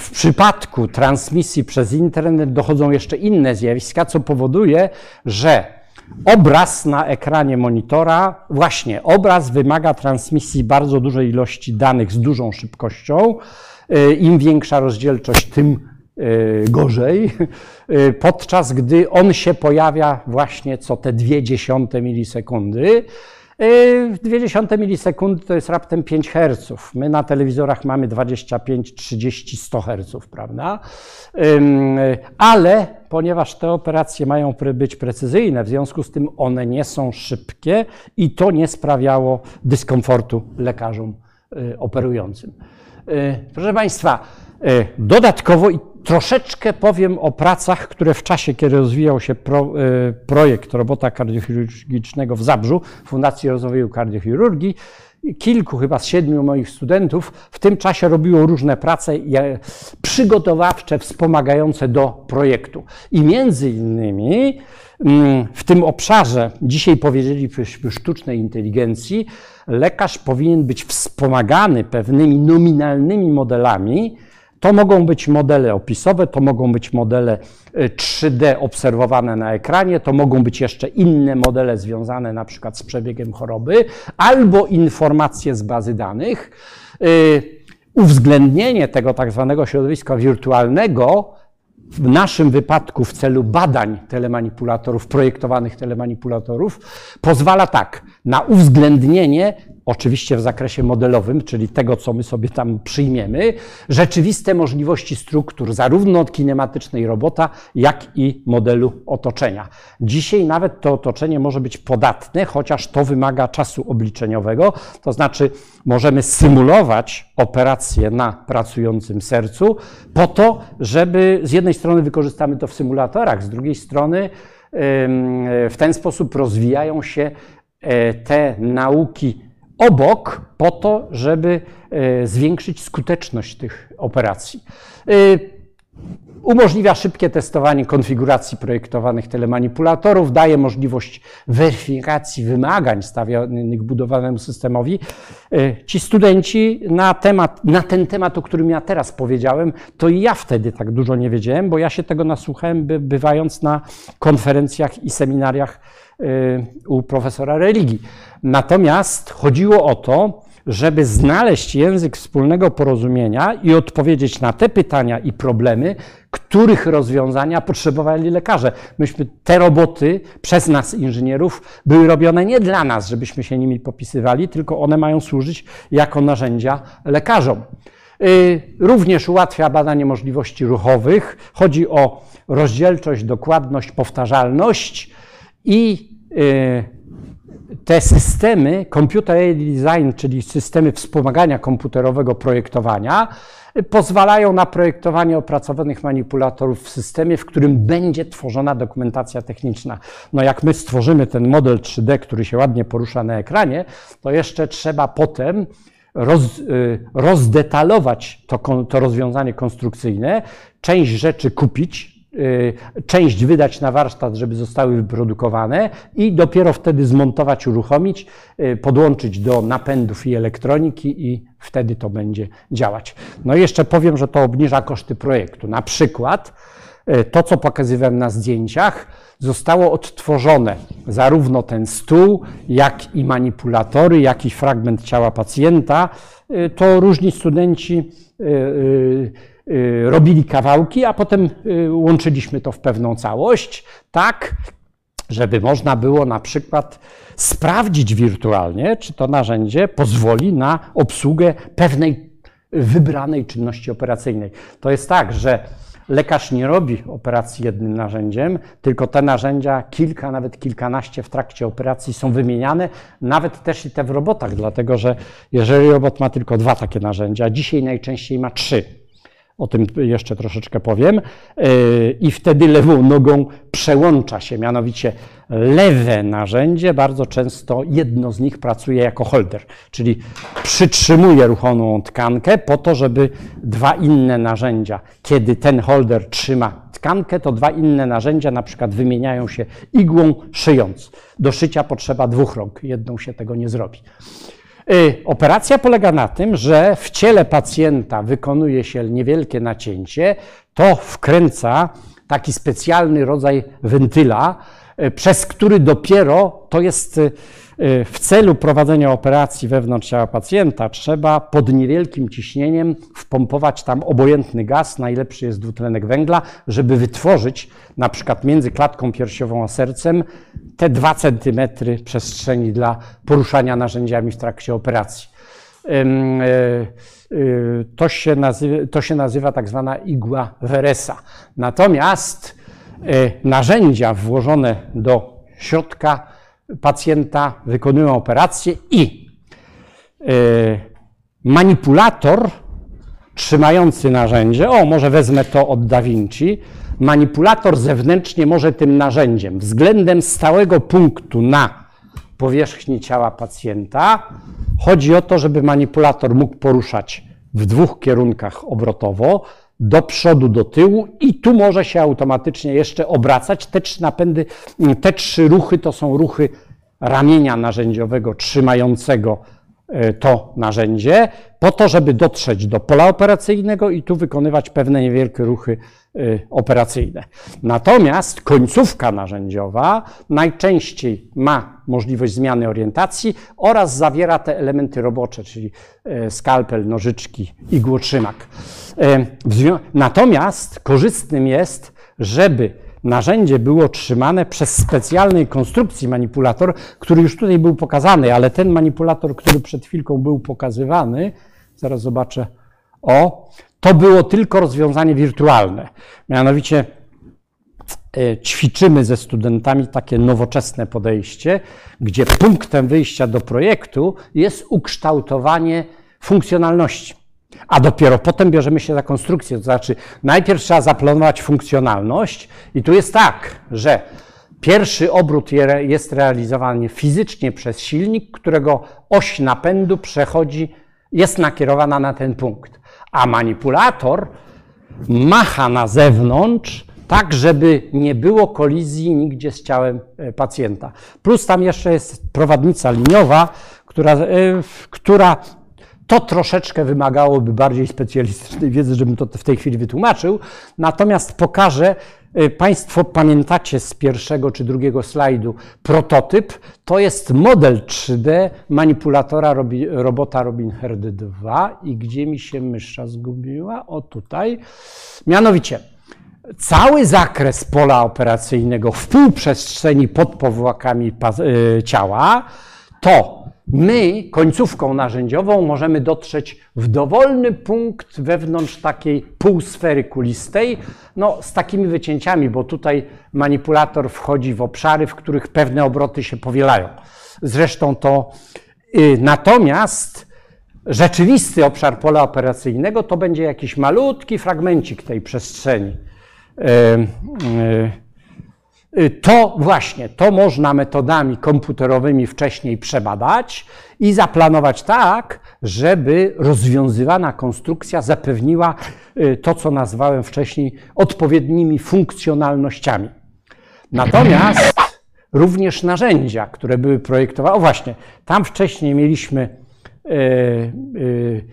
W przypadku transmisji przez internet dochodzą jeszcze inne zjawiska, co powoduje, że obraz na ekranie monitora, właśnie obraz wymaga transmisji bardzo dużej ilości danych z dużą szybkością. Y, Im większa rozdzielczość, tym y, gorzej, y, podczas gdy on się pojawia właśnie co te dwie dziesiąte milisekundy. Dwie dziesiąte milisekundy to jest raptem 5 Hz. My na telewizorach mamy 25, 30, 100 Hz, prawda? Ale ponieważ te operacje mają być precyzyjne, w związku z tym one nie są szybkie i to nie sprawiało dyskomfortu lekarzom operującym. Proszę Państwa, dodatkowo i troszeczkę powiem o pracach, które w czasie, kiedy rozwijał się pro, projekt robota kardiochirurgicznego w Zabrzu, Fundacji Rozwoju Kardiochirurgii, kilku, chyba z siedmiu moich studentów w tym czasie robiło różne prace przygotowawcze, wspomagające do projektu. I między innymi w tym obszarze, dzisiaj powiedzielibyśmy sztucznej inteligencji, lekarz powinien być wspomagany pewnymi nominalnymi modelami, to mogą być modele opisowe, to mogą być modele 3D obserwowane na ekranie, to mogą być jeszcze inne modele związane na przykład z przebiegiem choroby, albo informacje z bazy danych. Uwzględnienie tego tak zwanego środowiska wirtualnego w naszym wypadku w celu badań telemanipulatorów, projektowanych telemanipulatorów, pozwala tak na uwzględnienie oczywiście w zakresie modelowym, czyli tego, co my sobie tam przyjmiemy, rzeczywiste możliwości struktur, zarówno od kinematycznej robota, jak i modelu otoczenia. Dzisiaj nawet to otoczenie może być podatne, chociaż to wymaga czasu obliczeniowego, to znaczy możemy symulować operację na pracującym sercu po to, żeby z jednej strony wykorzystamy to w symulatorach, z drugiej strony w ten sposób rozwijają się e, te nauki obok po to, żeby e, zwiększyć skuteczność tych operacji. E, umożliwia szybkie testowanie konfiguracji projektowanych telemanipulatorów, daje możliwość weryfikacji wymagań stawianych budowanemu systemowi. E, ci studenci na, temat, na ten temat, o którym ja teraz powiedziałem, to i ja wtedy tak dużo nie wiedziałem, bo ja się tego nasłuchałem, bywając na konferencjach i seminariach u profesora religii. Natomiast chodziło o to, żeby znaleźć język wspólnego porozumienia i odpowiedzieć na te pytania i problemy, których rozwiązania potrzebowali lekarze. Myśmy te roboty przez nas, inżynierów, były robione nie dla nas, żebyśmy się nimi popisywali, tylko one mają służyć jako narzędzia lekarzom. Y, również ułatwia badanie możliwości ruchowych. Chodzi o rozdzielczość, dokładność, powtarzalność i y, te systemy, computer design, czyli systemy wspomagania komputerowego projektowania, pozwalają na projektowanie opracowanych manipulatorów w systemie, w którym będzie tworzona dokumentacja techniczna. No jak my stworzymy ten model 3D, który się ładnie porusza na ekranie, to jeszcze trzeba potem roz, y, rozdetalować to, to rozwiązanie konstrukcyjne, część rzeczy kupić, część wydać na warsztat, żeby zostały wyprodukowane i dopiero wtedy zmontować, uruchomić, y, podłączyć do napędów i elektroniki i wtedy to będzie działać. No i jeszcze powiem, że to obniża koszty projektu. Na przykład y, to, co pokazywałem na zdjęciach, zostało odtworzone zarówno ten stół, jak i manipulatory, jak i fragment ciała pacjenta. To różni studenci Y, robili kawałki, a potem y, łączyliśmy to w pewną całość, tak, żeby można było na przykład sprawdzić wirtualnie, czy to narzędzie pozwoli na obsługę pewnej wybranej czynności operacyjnej. To jest tak, że lekarz nie robi operacji jednym narzędziem, tylko te narzędzia, kilka, nawet kilkanaście w trakcie operacji są wymieniane, nawet też i te w robotach, dlatego że jeżeli robot ma tylko dwa takie narzędzia, dzisiaj najczęściej ma trzy, o tym jeszcze troszeczkę powiem. E, I wtedy lewą nogą przełącza się, mianowicie lewe narzędzie, bardzo często jedno z nich pracuje jako holder, czyli przytrzymuje ruchomą tkankę po to, żeby dwa inne narzędzia, kiedy ten holder trzyma tkankę, to dwa inne narzędzia na przykład wymieniają się igłą szyjąc. Do szycia potrzeba dwóch rąk, jedną się tego nie zrobi. Y, operacja polega na tym, że w ciele pacjenta wykonuje się niewielkie nacięcie, to wkręca taki specjalny rodzaj wentyla, e, przez który dopiero to jest e, w celu prowadzenia operacji wewnątrz ciała pacjenta trzeba pod niewielkim ciśnieniem wpompować tam obojętny gaz, najlepszy jest dwutlenek węgla, żeby wytworzyć na przykład między klatką piersiową a sercem te dwa centymetry przestrzeni dla poruszania narzędziami w trakcie operacji. To się nazywa, to się nazywa tak zwana igła Veresa. Natomiast narzędzia włożone do środka pacjenta wykonują operację i e, manipulator trzymający narzędzie, o może wezmę to od Da Vinci, manipulator zewnętrznie może tym narzędziem względem stałego punktu na powierzchni ciała pacjenta. Chodzi o to, żeby manipulator mógł poruszać w dwóch kierunkach obrotowo, do przodu, do tyłu i tu może się automatycznie jeszcze obracać. Te trzy napędy, te trzy ruchy to są ruchy ramienia narzędziowego trzymającego to narzędzie, po to, żeby dotrzeć do pola operacyjnego i tu wykonywać pewne niewielkie ruchy e, operacyjne. Natomiast końcówka narzędziowa najczęściej ma możliwość zmiany orientacji oraz zawiera te elementy robocze, czyli e, skalpel, nożyczki, igłotrzymak. Natomiast korzystnym jest, żeby narzędzie było trzymane przez specjalnej konstrukcji manipulator, który już tutaj był pokazany, ale ten manipulator, który przed chwilką był pokazywany, zaraz zobaczę, o, to było tylko rozwiązanie wirtualne. Mianowicie e, ćwiczymy ze studentami takie nowoczesne podejście, gdzie punktem wyjścia do projektu jest ukształtowanie funkcjonalności. A dopiero potem bierzemy się za konstrukcję. To znaczy, najpierw trzeba zaplanować funkcjonalność, i tu jest tak, że pierwszy obrót jest realizowany fizycznie przez silnik, którego oś napędu przechodzi, jest nakierowana na ten punkt. A manipulator macha na zewnątrz, tak żeby nie było kolizji nigdzie z ciałem e, pacjenta. Plus tam jeszcze jest prowadnica liniowa, która, e, która to troszeczkę wymagałoby bardziej specjalistycznej wiedzy, żebym to w tej chwili wytłumaczył. Natomiast pokażę, y, Państwo pamiętacie z pierwszego czy drugiego slajdu prototyp. To jest model 3D manipulatora robota Robin Hood 2. I gdzie mi się mysza zgubiła? O tutaj. Mianowicie, cały zakres pola operacyjnego w półprzestrzeni pod powłokami y, ciała to my końcówką narzędziową możemy dotrzeć w dowolny punkt wewnątrz takiej półsfery kulistej, no z takimi wycięciami, bo tutaj manipulator wchodzi w obszary, w których pewne obroty się powielają. Zresztą to y, natomiast rzeczywisty obszar pola operacyjnego to będzie jakiś malutki fragmencik tej przestrzeni. Y, y, Y, to właśnie, to można metodami komputerowymi wcześniej przebadać i zaplanować tak, żeby rozwiązywana konstrukcja zapewniła y, to, co nazwałem wcześniej odpowiednimi funkcjonalnościami. Natomiast również narzędzia, które były projektowane, o właśnie, tam wcześniej mieliśmy yy,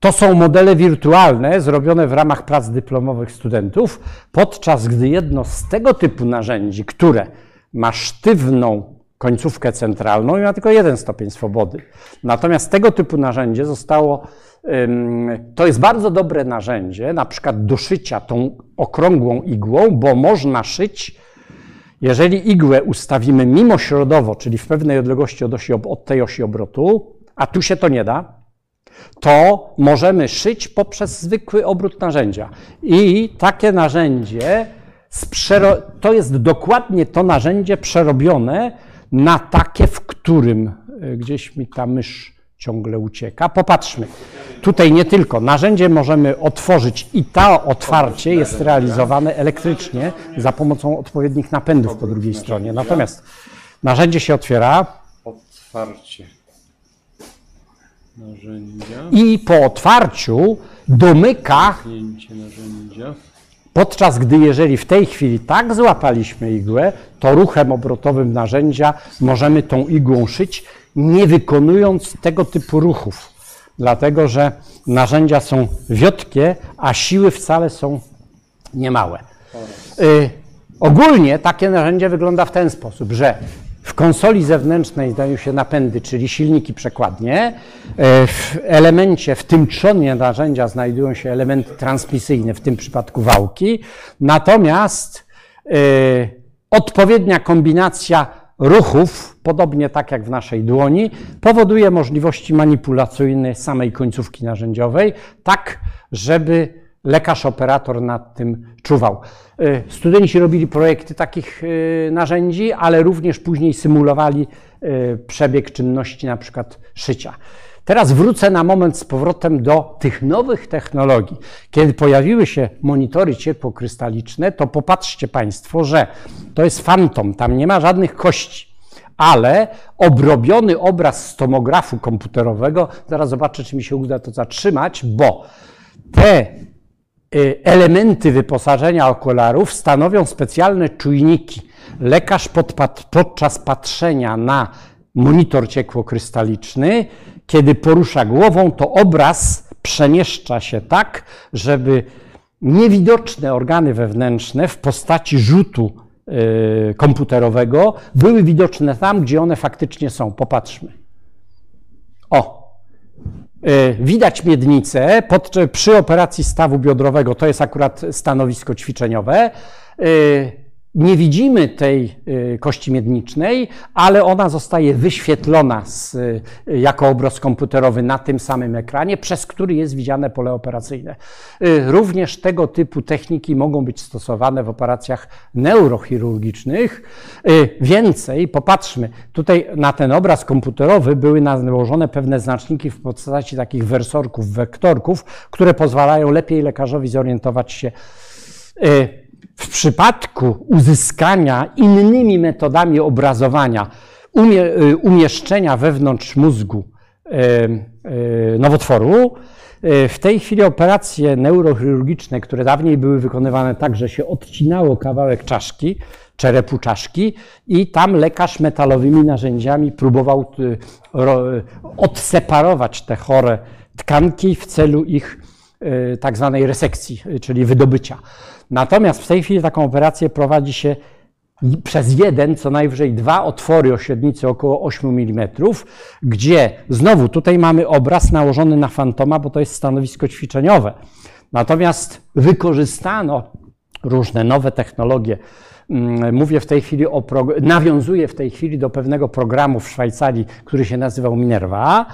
to są modele wirtualne zrobione w ramach prac dyplomowych studentów, podczas gdy jedno z tego typu narzędzi, które ma sztywną końcówkę centralną i ma tylko jeden stopień swobody. Natomiast tego typu narzędzie zostało, to jest bardzo dobre narzędzie, na przykład do szycia tą okrągłą igłą, bo można szyć, jeżeli igłę ustawimy mimośrodowo, czyli w pewnej odległości od, osi, od tej osi obrotu, a tu się to nie da, to możemy szyć poprzez zwykły obrót narzędzia. I takie narzędzie, to jest dokładnie to narzędzie przerobione na takie, w którym e, gdzieś mi ta mysz ciągle ucieka. Popatrzmy. Tutaj nie tylko. Narzędzie możemy otworzyć i to otwarcie jest realizowane elektrycznie za pomocą odpowiednich napędów po drugiej stronie. Natomiast narzędzie się otwiera. Otwarcie. I po otwarciu domyka, podczas gdy jeżeli w tej chwili tak złapaliśmy igłę, to ruchem obrotowym narzędzia możemy tą igłą szyć, nie wykonując tego typu ruchów. Dlatego, że narzędzia są wiotkie, a siły wcale są niemałe. Y, Ogólnie takie narzędzie wygląda w ten sposób, że konsoli zewnętrznej znajdują się napędy, czyli silniki przekładnie. E, w elemencie, w tym trzonie narzędzia znajdują się elementy transmisyjne, w tym przypadku wałki. Natomiast e, odpowiednia kombinacja ruchów, podobnie tak jak w naszej dłoni, powoduje możliwości manipulacyjne samej końcówki narzędziowej, tak żeby lekarz operator nad tym czuwał. Y, studenci robili projekty takich y, narzędzi, ale również później symulowali y, przebieg czynności, na przykład szycia. Teraz wrócę na moment z powrotem do tych nowych technologii. Kiedy pojawiły się monitory ciepłokrystaliczne, to popatrzcie Państwo, że to jest fantom, tam nie ma żadnych kości, ale obrobiony obraz z tomografu komputerowego, zaraz zobaczę, czy mi się uda to zatrzymać, bo te elementy wyposażenia okularów stanowią specjalne czujniki. Lekarz podczas patrzenia na monitor ciekłokrystaliczny, kiedy porusza głową, to obraz przemieszcza się tak, żeby niewidoczne organy wewnętrzne w postaci rzutu y, komputerowego były widoczne tam, gdzie one faktycznie są. Popatrzmy. O, widać miednicę pod, przy operacji stawu biodrowego, to jest akurat stanowisko ćwiczeniowe. Nie widzimy tej y, kości miednicznej, ale ona zostaje wyświetlona z, y, jako obraz komputerowy na tym samym ekranie, przez który jest widziane pole operacyjne. Y, również tego typu techniki mogą być stosowane w operacjach neurochirurgicznych. Więcej, popatrzmy, tutaj na ten obraz komputerowy były nałożone pewne znaczniki w postaci takich wersorków, wektorków, które pozwalają lepiej lekarzowi zorientować się w przypadku uzyskania innymi metodami obrazowania, umie, y, umieszczenia wewnątrz mózgu y, y, nowotworu, w tej chwili operacje neurochirurgiczne, które dawniej były wykonywane tak, że się odcinało kawałek czaszki, czerepu czaszki i tam lekarz metalowymi narzędziami próbował odseparować te chore tkanki w celu ich tak zwanej resekcji, czyli wydobycia. Natomiast w tej chwili taką operację prowadzi się przez jeden, co najwyżej dwa otwory o średnicy około 8 mm, gdzie znowu tutaj mamy obraz nałożony na fantoma, bo to jest stanowisko ćwiczeniowe. Natomiast wykorzystano różne nowe technologie. Mm, mówię w tej chwili o, nawiązuję w tej chwili do pewnego programu w Szwajcarii, który się nazywał Minerva,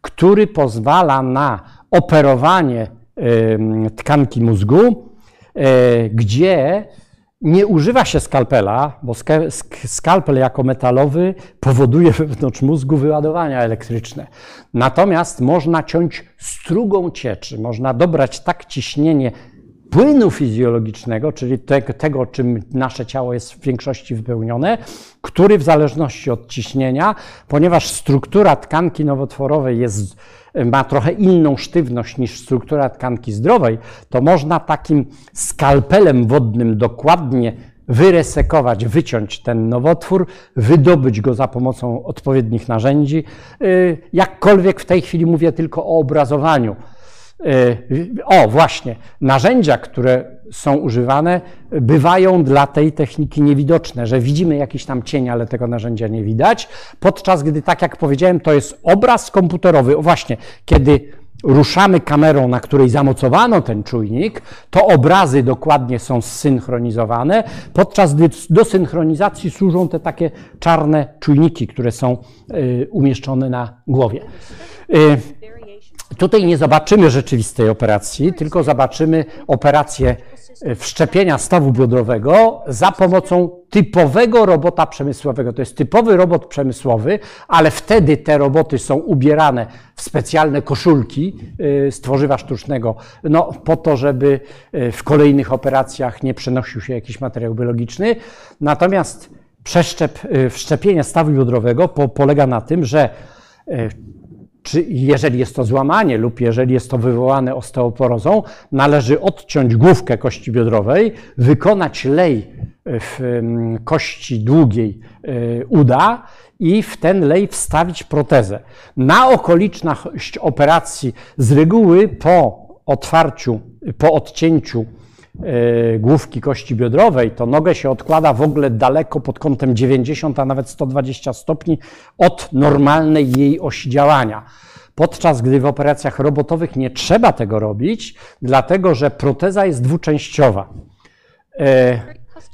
który pozwala na operowanie tkanki mózgu gdzie nie używa się skalpela, bo skalpel jako metalowy powoduje wewnątrz mózgu wyładowania elektryczne. Natomiast można ciąć strugą cieczy, można dobrać tak ciśnienie płynu fizjologicznego, czyli tego, tego, czym nasze ciało jest w większości wypełnione, który w zależności od ciśnienia, ponieważ struktura tkanki nowotworowej jest ma trochę inną sztywność niż struktura tkanki zdrowej, to można takim skalpelem wodnym dokładnie wyresekować, wyciąć ten nowotwór, wydobyć go za pomocą odpowiednich narzędzi. Y, jakkolwiek w tej chwili mówię tylko o obrazowaniu. Y, o, właśnie, narzędzia, które są używane, bywają dla tej techniki niewidoczne, że widzimy jakiś tam cień, ale tego narzędzia nie widać, podczas gdy, tak jak powiedziałem, to jest obraz komputerowy. O właśnie, kiedy ruszamy kamerą, na której zamocowano ten czujnik, to obrazy dokładnie są zsynchronizowane, podczas gdy do synchronizacji służą te takie czarne czujniki, które są y, umieszczone na głowie. Tutaj nie zobaczymy rzeczywistej operacji, tylko zobaczymy operację e, wszczepienia stawu biodrowego za pomocą typowego robota przemysłowego. To jest typowy robot przemysłowy, ale wtedy te roboty są ubierane w specjalne koszulki e, z tworzywa sztucznego, no, po to, żeby e, w kolejnych operacjach nie przenosił się jakiś materiał biologiczny. Natomiast przeszczep, wszczepienie stawu biodrowego po, polega na tym, że czy jeżeli jest to złamanie lub jeżeli jest to wywołane osteoporozą, należy odciąć główkę kości biodrowej, wykonać lej w kości długiej e, uda i w ten lej wstawić protezę. Na okoliczność operacji z reguły po otwarciu, po odcięciu e, główki kości biodrowej, to nogę się odkłada w ogóle daleko pod kątem 90, a nawet 120 stopni od normalnej jej osi działania. Podczas gdy w operacjach robotowych nie trzeba tego robić, dlatego że proteza jest dwuczęściowa. E,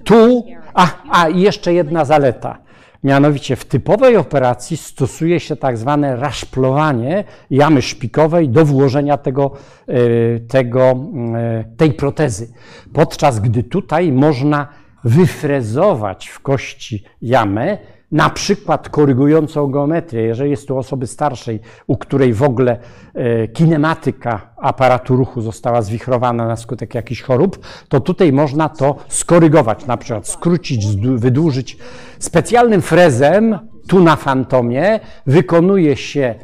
tu, a, a jeszcze jedna zaleta. Mianowicie w typowej operacji stosuje się tak zwane raszplowanie jamy szpikowej do włożenia tego, e, tego, e, tej protezy. Podczas gdy tutaj można wyfrezować w kości jamę, na przykład korygującą geometrię, jeżeli jest tu osoby starszej, u której w ogóle e, kinematyka aparatu ruchu została zwichrowana na skutek jakichś chorób, to tutaj można to skorygować, na przykład skrócić, wydłużyć. Specjalnym frezem, tu na fantomie, wykonuje się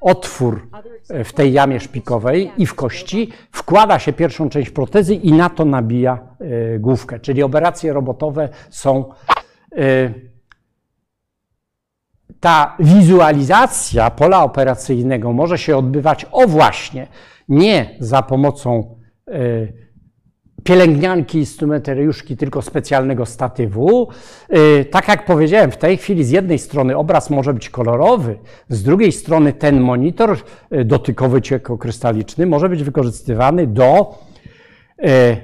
otwór e, w tej jamie szpikowej i w kości, wkłada się pierwszą część protezy i na to nabija e, główkę. Czyli operacje robotowe są ta wizualizacja pola operacyjnego może się odbywać, o właśnie, nie za pomocą y, pielęgnianki instrumentariuszki, tylko specjalnego statywu. Y, tak jak powiedziałem, w tej chwili z jednej strony obraz może być kolorowy, z drugiej strony ten monitor y, dotykowy ciekłokrystaliczny może być wykorzystywany do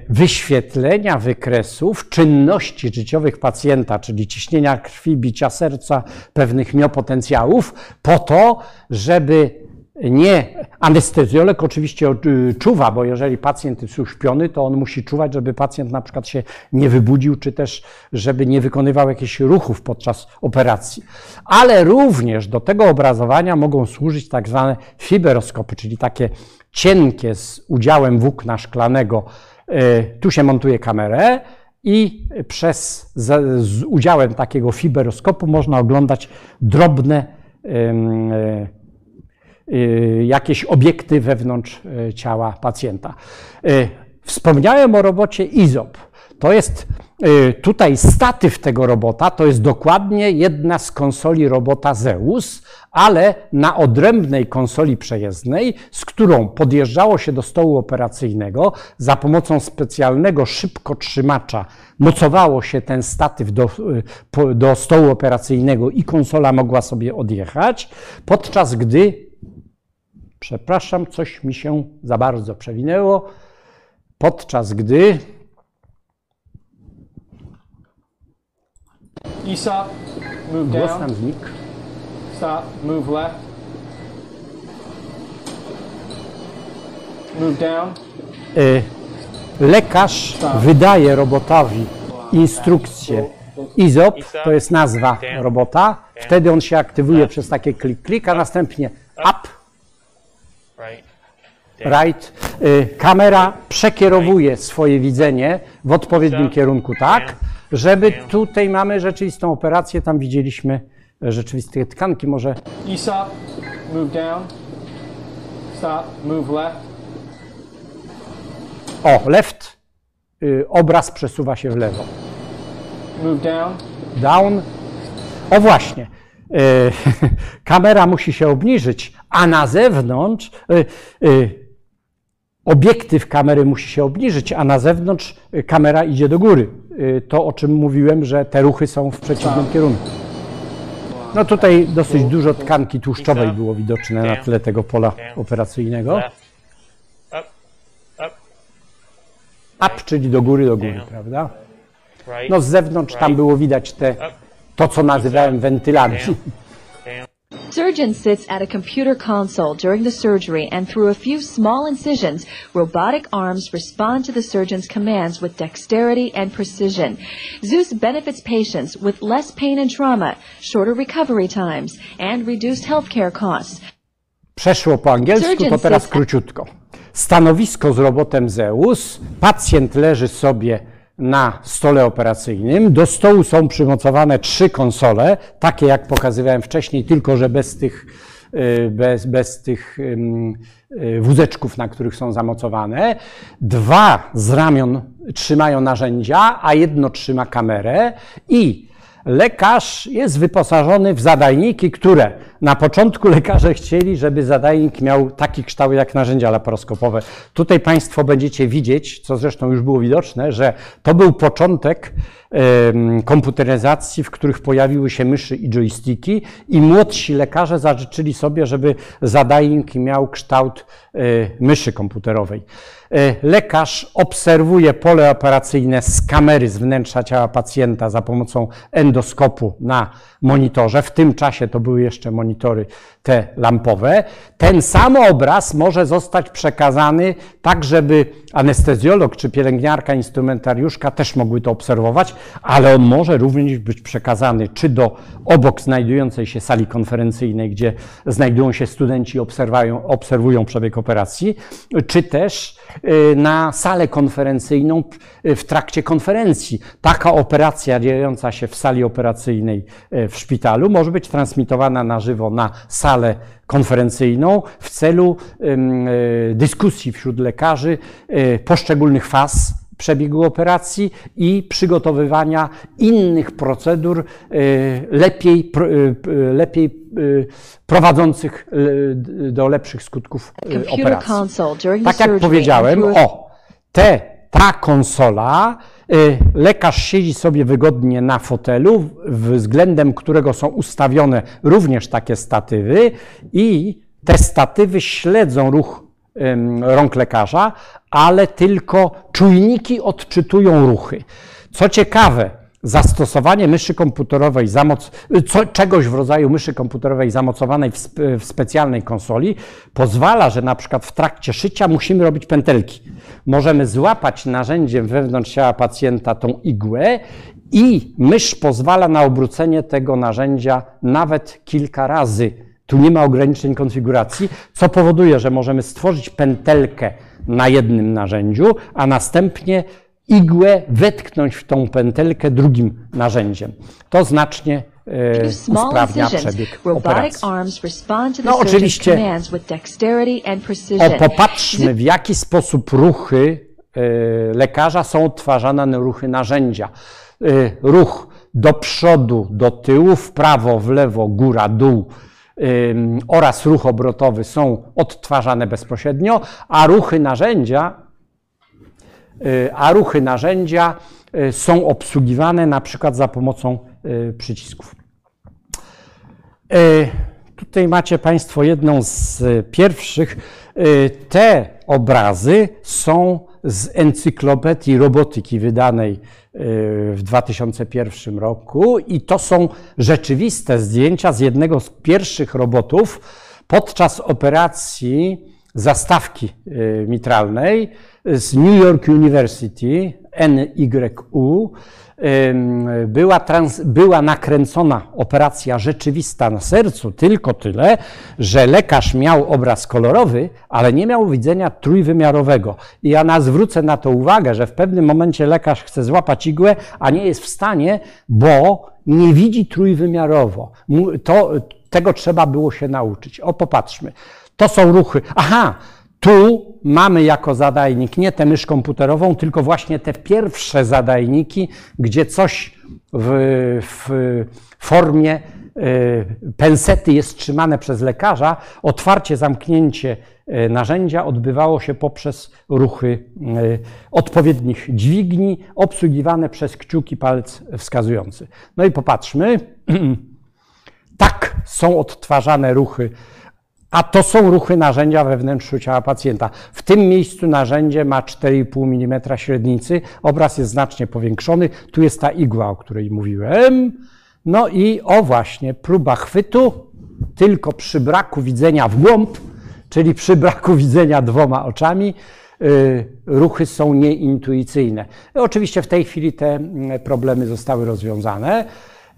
wyświetlenia wykresów czynności życiowych pacjenta, czyli ciśnienia krwi, bicia serca, pewnych miopotencjałów, po to, żeby nie, anestezjolog oczywiście czuwa, bo jeżeli pacjent jest uśpiony, to on musi czuwać, żeby pacjent na przykład się nie wybudził, czy też żeby nie wykonywał jakichś ruchów podczas operacji. Ale również do tego obrazowania mogą służyć tak zwane fiberoskopy, czyli takie cienkie z udziałem włókna szklanego. E, tu się montuje kamerę i przez, z, z udziałem takiego fiberoskopu można oglądać drobne e, e, jakieś obiekty wewnątrz ciała pacjenta. Wspomniałem o robocie IZOP. To jest tutaj statyw tego robota, to jest dokładnie jedna z konsoli robota Zeus, ale na odrębnej konsoli przejezdnej, z którą podjeżdżało się do stołu operacyjnego za pomocą specjalnego szybkotrzymacza, mocowało się ten statyw do, do stołu operacyjnego i konsola mogła sobie odjechać, podczas gdy, przepraszam, coś mi się za bardzo przewinęło, podczas gdy ESOP, move głos down. nam znikł. Stop, move left. Move down. Y, lekarz wydaje robotowi instrukcję. IZOP to jest nazwa robota. Wtedy on się aktywuje przez takie klik, klik, a następnie up, right, right. Y, Kamera przekierowuje swoje widzenie w odpowiednim kierunku tak, żeby tutaj mamy rzeczywistą operację. Tam widzieliśmy rzeczywiste tkanki. Może ESOP, move down. Stop, move left. o, left, y, obraz przesuwa się w lewo. Move down. down. O właśnie, e, kamera musi się obniżyć, a na zewnątrz e, e, obiektyw kamery musi się obniżyć, a na zewnątrz e, kamera idzie do góry. E, To, o czym mówiłem, że te ruchy są w przeciwnym kierunku. No tutaj dosyć dużo tkanki tłuszczowej było widoczne na tle tego pola operacyjnego. up, czyli do góry, do góry, prawda? No z zewnątrz tam było widać te, to, co nazywałem wentylami. Surgeon sits at a computer console during the surgery and through a few small incisions, robotic arms respond to the surgeon's commands with dexterity and precision. Zeus benefits patients with less pain and trauma, shorter recovery times, and reduced healthcare costs. Przeszło po angielsku, to teraz króciutko. Stanowisko z robotem Zeus. Pacjent leży sobie na stole operacyjnym. Do stołu są przymocowane trzy konsole, takie jak pokazywałem wcześniej, tylko że bez tych, y, bez, bez tych y, wózeczków, na których są zamocowane. Dwa z ramion trzymają narzędzia, a jedno trzyma kamerę i lekarz jest wyposażony w zadajniki, które na początku lekarze chcieli, żeby zadajnik miał taki kształt jak narzędzia laparoskopowe. Tutaj Państwo będziecie widzieć, co zresztą już było widoczne, że to był początek komputeryzacji, w których pojawiły się myszy i joysticki i młodsi lekarze zażyczyli sobie, żeby zadajnik miał kształt e, myszy komputerowej. E, Lekarz obserwuje pole operacyjne z kamery z wnętrza ciała pacjenta za pomocą endoskopu na monitorze. W tym czasie to były jeszcze monitory te lampowe. Ten sam obraz może zostać przekazany tak, żeby anestezjolog czy pielęgniarka, instrumentariuszka też mogły to obserwować, ale on może również być przekazany czy do obok znajdującej się sali konferencyjnej, gdzie znajdują się studenci i obserwują, przebieg operacji, czy też na salę konferencyjną y, w trakcie konferencji. Taka operacja dziejąca się w sali operacyjnej y, w szpitalu może być transmitowana na żywo na salę konferencyjną w celu y, dyskusji wśród lekarzy y, poszczególnych faz przebiegu operacji i przygotowywania innych procedur y, lepiej, y, lepiej y, prowadzących do lepszych skutków operacji. Tak jak powiedziałem, o, te, ta konsola, lekarz siedzi sobie wygodnie na fotelu, względem którego są ustawione również takie statywy i te statywy śledzą ruch rąk lekarza, ale tylko czujniki odczytują ruchy. Co ciekawe, zastosowanie myszy komputerowej, zamoc, co, czegoś w rodzaju myszy komputerowej zamocowanej w, w specjalnej konsoli pozwala, że na przykład w trakcie szycia musimy robić pętelki. Możemy złapać narzędziem wewnątrz ciała pacjenta tą igłę i mysz pozwala na obrócenie tego narzędzia nawet kilka razy. Tu nie ma ograniczeń konfiguracji, co powoduje, że możemy stworzyć pętelkę na jednym narzędziu, a następnie igłę wetknąć w tą pętelkę drugim narzędziem. To znacznie e, usprawnia przebieg operacji. No, oczywiście- O, popatrzmy, w jaki sposób ruchy e, lekarza są odtwarzane na ruchy narzędzia. E, Ruch do przodu, do tyłu, w prawo, w lewo, góra, dół oraz ruch obrotowy są odtwarzane bezpośrednio, a ruchy narzędzia, y, a ruchy narzędzia y, są obsługiwane na przykład za pomocą y, przycisków. Tutaj macie Państwo jedną z pierwszych. Te obrazy są z encyklopedii robotyki wydanej e, w 2001 roku. I to są rzeczywiste zdjęcia z jednego z pierwszych robotów podczas operacji zastawki e, mitralnej z New York University NYU była, trans, była nakręcona operacja rzeczywista na sercu, tylko tyle, że lekarz miał obraz kolorowy, ale nie miał widzenia trójwymiarowego. I ja na, zwrócę na to uwagę, że w pewnym momencie lekarz chce złapać igłę, a nie jest w stanie, bo nie widzi trójwymiarowo. To, tego trzeba było się nauczyć. O, popatrzmy. To są ruchy. Aha, tu mamy jako zadajnik nie tę mysz komputerową, tylko właśnie te pierwsze zadajniki, gdzie coś w, w formie e, pensety jest trzymane przez lekarza. Otwarcie, zamknięcie e, narzędzia odbywało się poprzez ruchy e, odpowiednich dźwigni, obsługiwane przez kciuki palec wskazujący. No i popatrzmy. Tak są odtwarzane ruchy a to są ruchy narzędzia we wnętrzu ciała pacjenta. W tym miejscu narzędzie ma 4,5 mm średnicy, obraz jest znacznie powiększony. Tu jest ta igła, o której mówiłem. No i o właśnie, próba chwytu, tylko przy braku widzenia w głąb, czyli przy braku widzenia dwoma oczami, y, ruchy są nieintuicyjne. Oczywiście w tej chwili te mm, problemy zostały rozwiązane.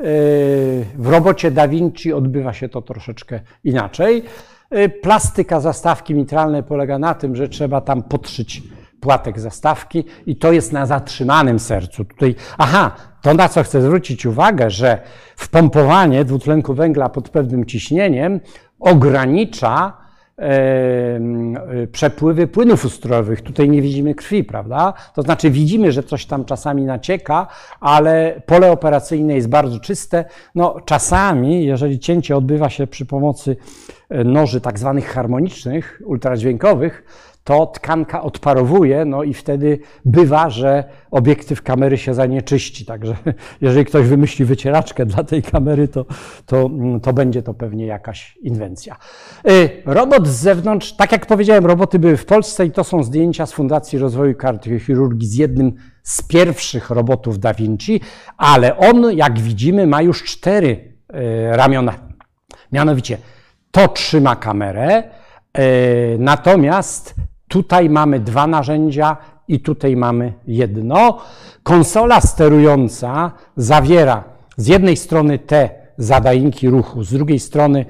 Y, W robocie Da Vinci odbywa się to troszeczkę inaczej. Y, Plastyka zastawki mitralnej polega na tym, że trzeba tam podszyć płatek zastawki i to jest na zatrzymanym sercu. Tutaj, aha, to na co chcę zwrócić uwagę, że wpompowanie dwutlenku węgla pod pewnym ciśnieniem ogranicza przepływy płynów ustrojowych. Tutaj nie widzimy krwi, prawda? To znaczy widzimy, że coś tam czasami nacieka, ale pole operacyjne jest bardzo czyste. No, czasami, jeżeli cięcie odbywa się przy pomocy e, noży tak zwanych harmonicznych, ultradźwiękowych, to tkanka odparowuje, no i wtedy bywa, że obiektyw kamery się zanieczyści. Także jeżeli ktoś wymyśli wycieraczkę dla tej kamery, to, to, to będzie to pewnie jakaś inwencja. Y, Robot z zewnątrz, tak jak powiedziałem, roboty były w Polsce i to są zdjęcia z Fundacji Rozwoju Kardiochirurgii z jednym z pierwszych robotów Da Vinci, ale on, jak widzimy, ma już cztery y, ramiona. Mianowicie to trzyma kamerę, y, natomiast tutaj mamy dwa narzędzia i tutaj mamy jedno. Konsola sterująca zawiera z jednej strony te zadajniki ruchu, z drugiej strony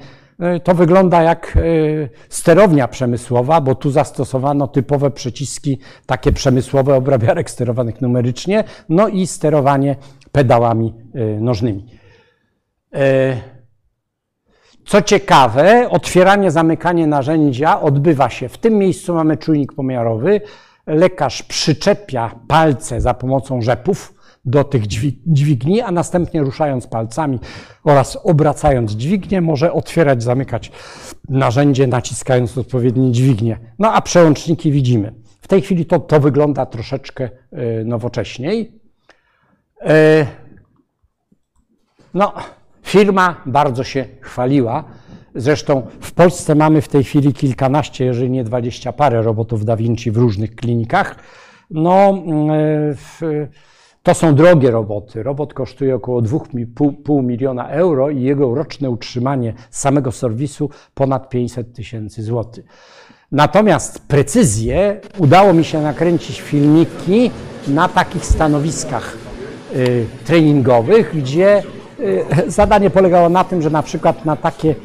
y, to wygląda jak y, sterownia przemysłowa, bo tu zastosowano typowe przyciski, takie przemysłowe obrabiarek sterowanych numerycznie, no i sterowanie pedałami y, nożnymi. Co ciekawe, otwieranie, zamykanie narzędzia odbywa się. W tym miejscu mamy czujnik pomiarowy. Lekarz przyczepia palce za pomocą rzepów do tych dźwig- dźwigni, a następnie ruszając palcami oraz obracając dźwignię, może otwierać, zamykać narzędzie, naciskając odpowiednie dźwignie. No a przełączniki widzimy. W tej chwili to, to wygląda troszeczkę y, nowocześniej. Y, no, firma bardzo się chwaliła. Zresztą w Polsce mamy w tej chwili kilkanaście, jeżeli nie dwadzieścia parę robotów Da Vinci w różnych klinikach. No, mm, w- to są drogie roboty. Robot kosztuje około 2,5 miliona euro i jego roczne utrzymanie samego serwisu ponad 500 tysięcy złotych. Natomiast precyzję udało mi się nakręcić filmiki na takich stanowiskach y, treningowych, gdzie zadanie polegało na tym, że na przykład na takie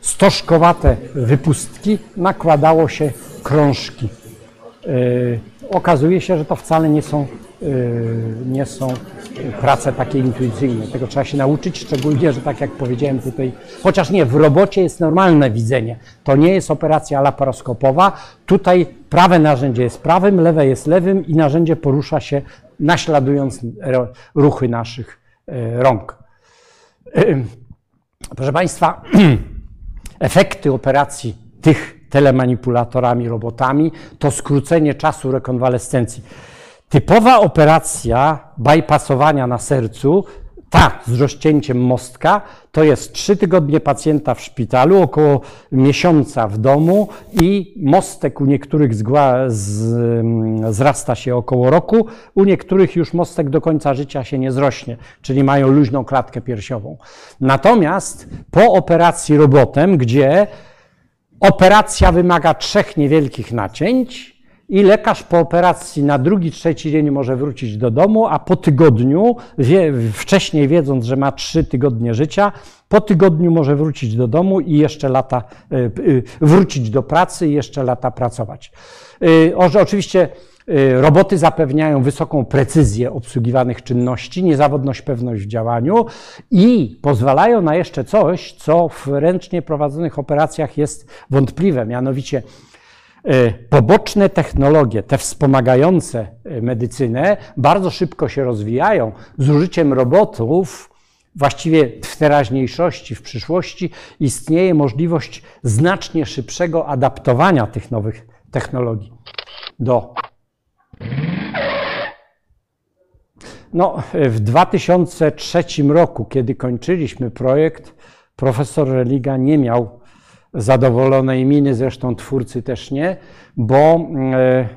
stożkowate wypustki nakładało się krążki. Y, Okazuje się, że to wcale nie są, y, nie są prace takie intuicyjne. Tego trzeba się nauczyć, szczególnie, że tak jak powiedziałem tutaj, chociaż nie, w robocie jest normalne widzenie. To nie jest operacja laparoskopowa. Tutaj prawe narzędzie jest prawym, lewe jest lewym i narzędzie porusza się naśladując ruchy naszych y, rąk. Proszę Państwa, efekty operacji tych telemanipulatorami, robotami, to skrócenie czasu rekonwalescencji. Typowa operacja bypassowania na sercu, ta z rozcięciem mostka, to jest trzy tygodnie pacjenta w szpitalu, około miesiąca w domu i mostek u niektórych zgła, z, mm, zrasta się około roku, u niektórych już mostek do końca życia się nie zrośnie, czyli mają luźną klatkę piersiową. Natomiast po operacji robotem, gdzie Operacja wymaga trzech niewielkich nacięć i lekarz po operacji na drugi, trzeci dzień może wrócić do domu, a po tygodniu, wie, wcześniej wiedząc, że ma trzy tygodnie życia, po tygodniu może wrócić do domu i jeszcze lata, y, y, wrócić do pracy i jeszcze lata pracować. Y, Oczywiście roboty zapewniają wysoką precyzję obsługiwanych czynności, niezawodność, pewność w działaniu i pozwalają na jeszcze coś, co w ręcznie prowadzonych operacjach jest wątpliwe, mianowicie poboczne technologie, te wspomagające y, medycynę, bardzo szybko się rozwijają. Z użyciem robotów, właściwie w teraźniejszości, w przyszłości, istnieje możliwość znacznie szybszego adaptowania tych nowych technologii do No, w 2003 roku, kiedy kończyliśmy projekt, profesor Religa nie miał zadowolonej miny, zresztą twórcy też nie, bo, e,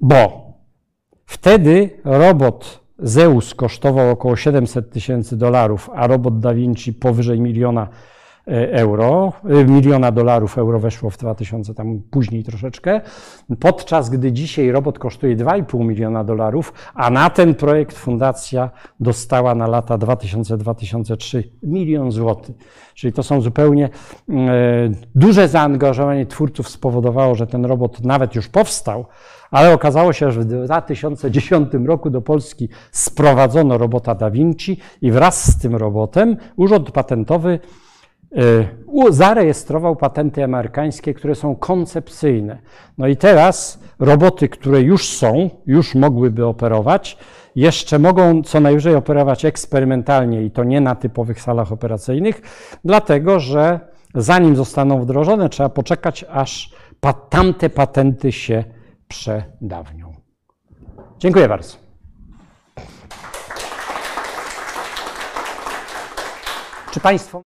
bo wtedy robot Zeus kosztował około 700 tysięcy dolarów, a robot Da Vinci powyżej miliona. e, euro, e, miliona dolarów euro weszło w 2000, tam później troszeczkę, podczas gdy dzisiaj robot kosztuje 2,5 miliona dolarów, a na ten projekt fundacja dostała na lata 2000-2003 milion złotych. Czyli to są zupełnie e, duże zaangażowanie twórców spowodowało, że ten robot nawet już powstał, ale okazało się, że w 2010 roku do Polski sprowadzono robota Da Vinci i wraz z tym robotem Urząd Patentowy zarejestrował patenty amerykańskie, które są koncepcyjne. No i teraz roboty, które już są, już mogłyby operować, jeszcze mogą co najwyżej operować eksperymentalnie i to nie na typowych salach operacyjnych, dlatego że zanim zostaną wdrożone, trzeba poczekać, aż tamte patenty się przedawnią. Dziękuję bardzo. Czy Państwo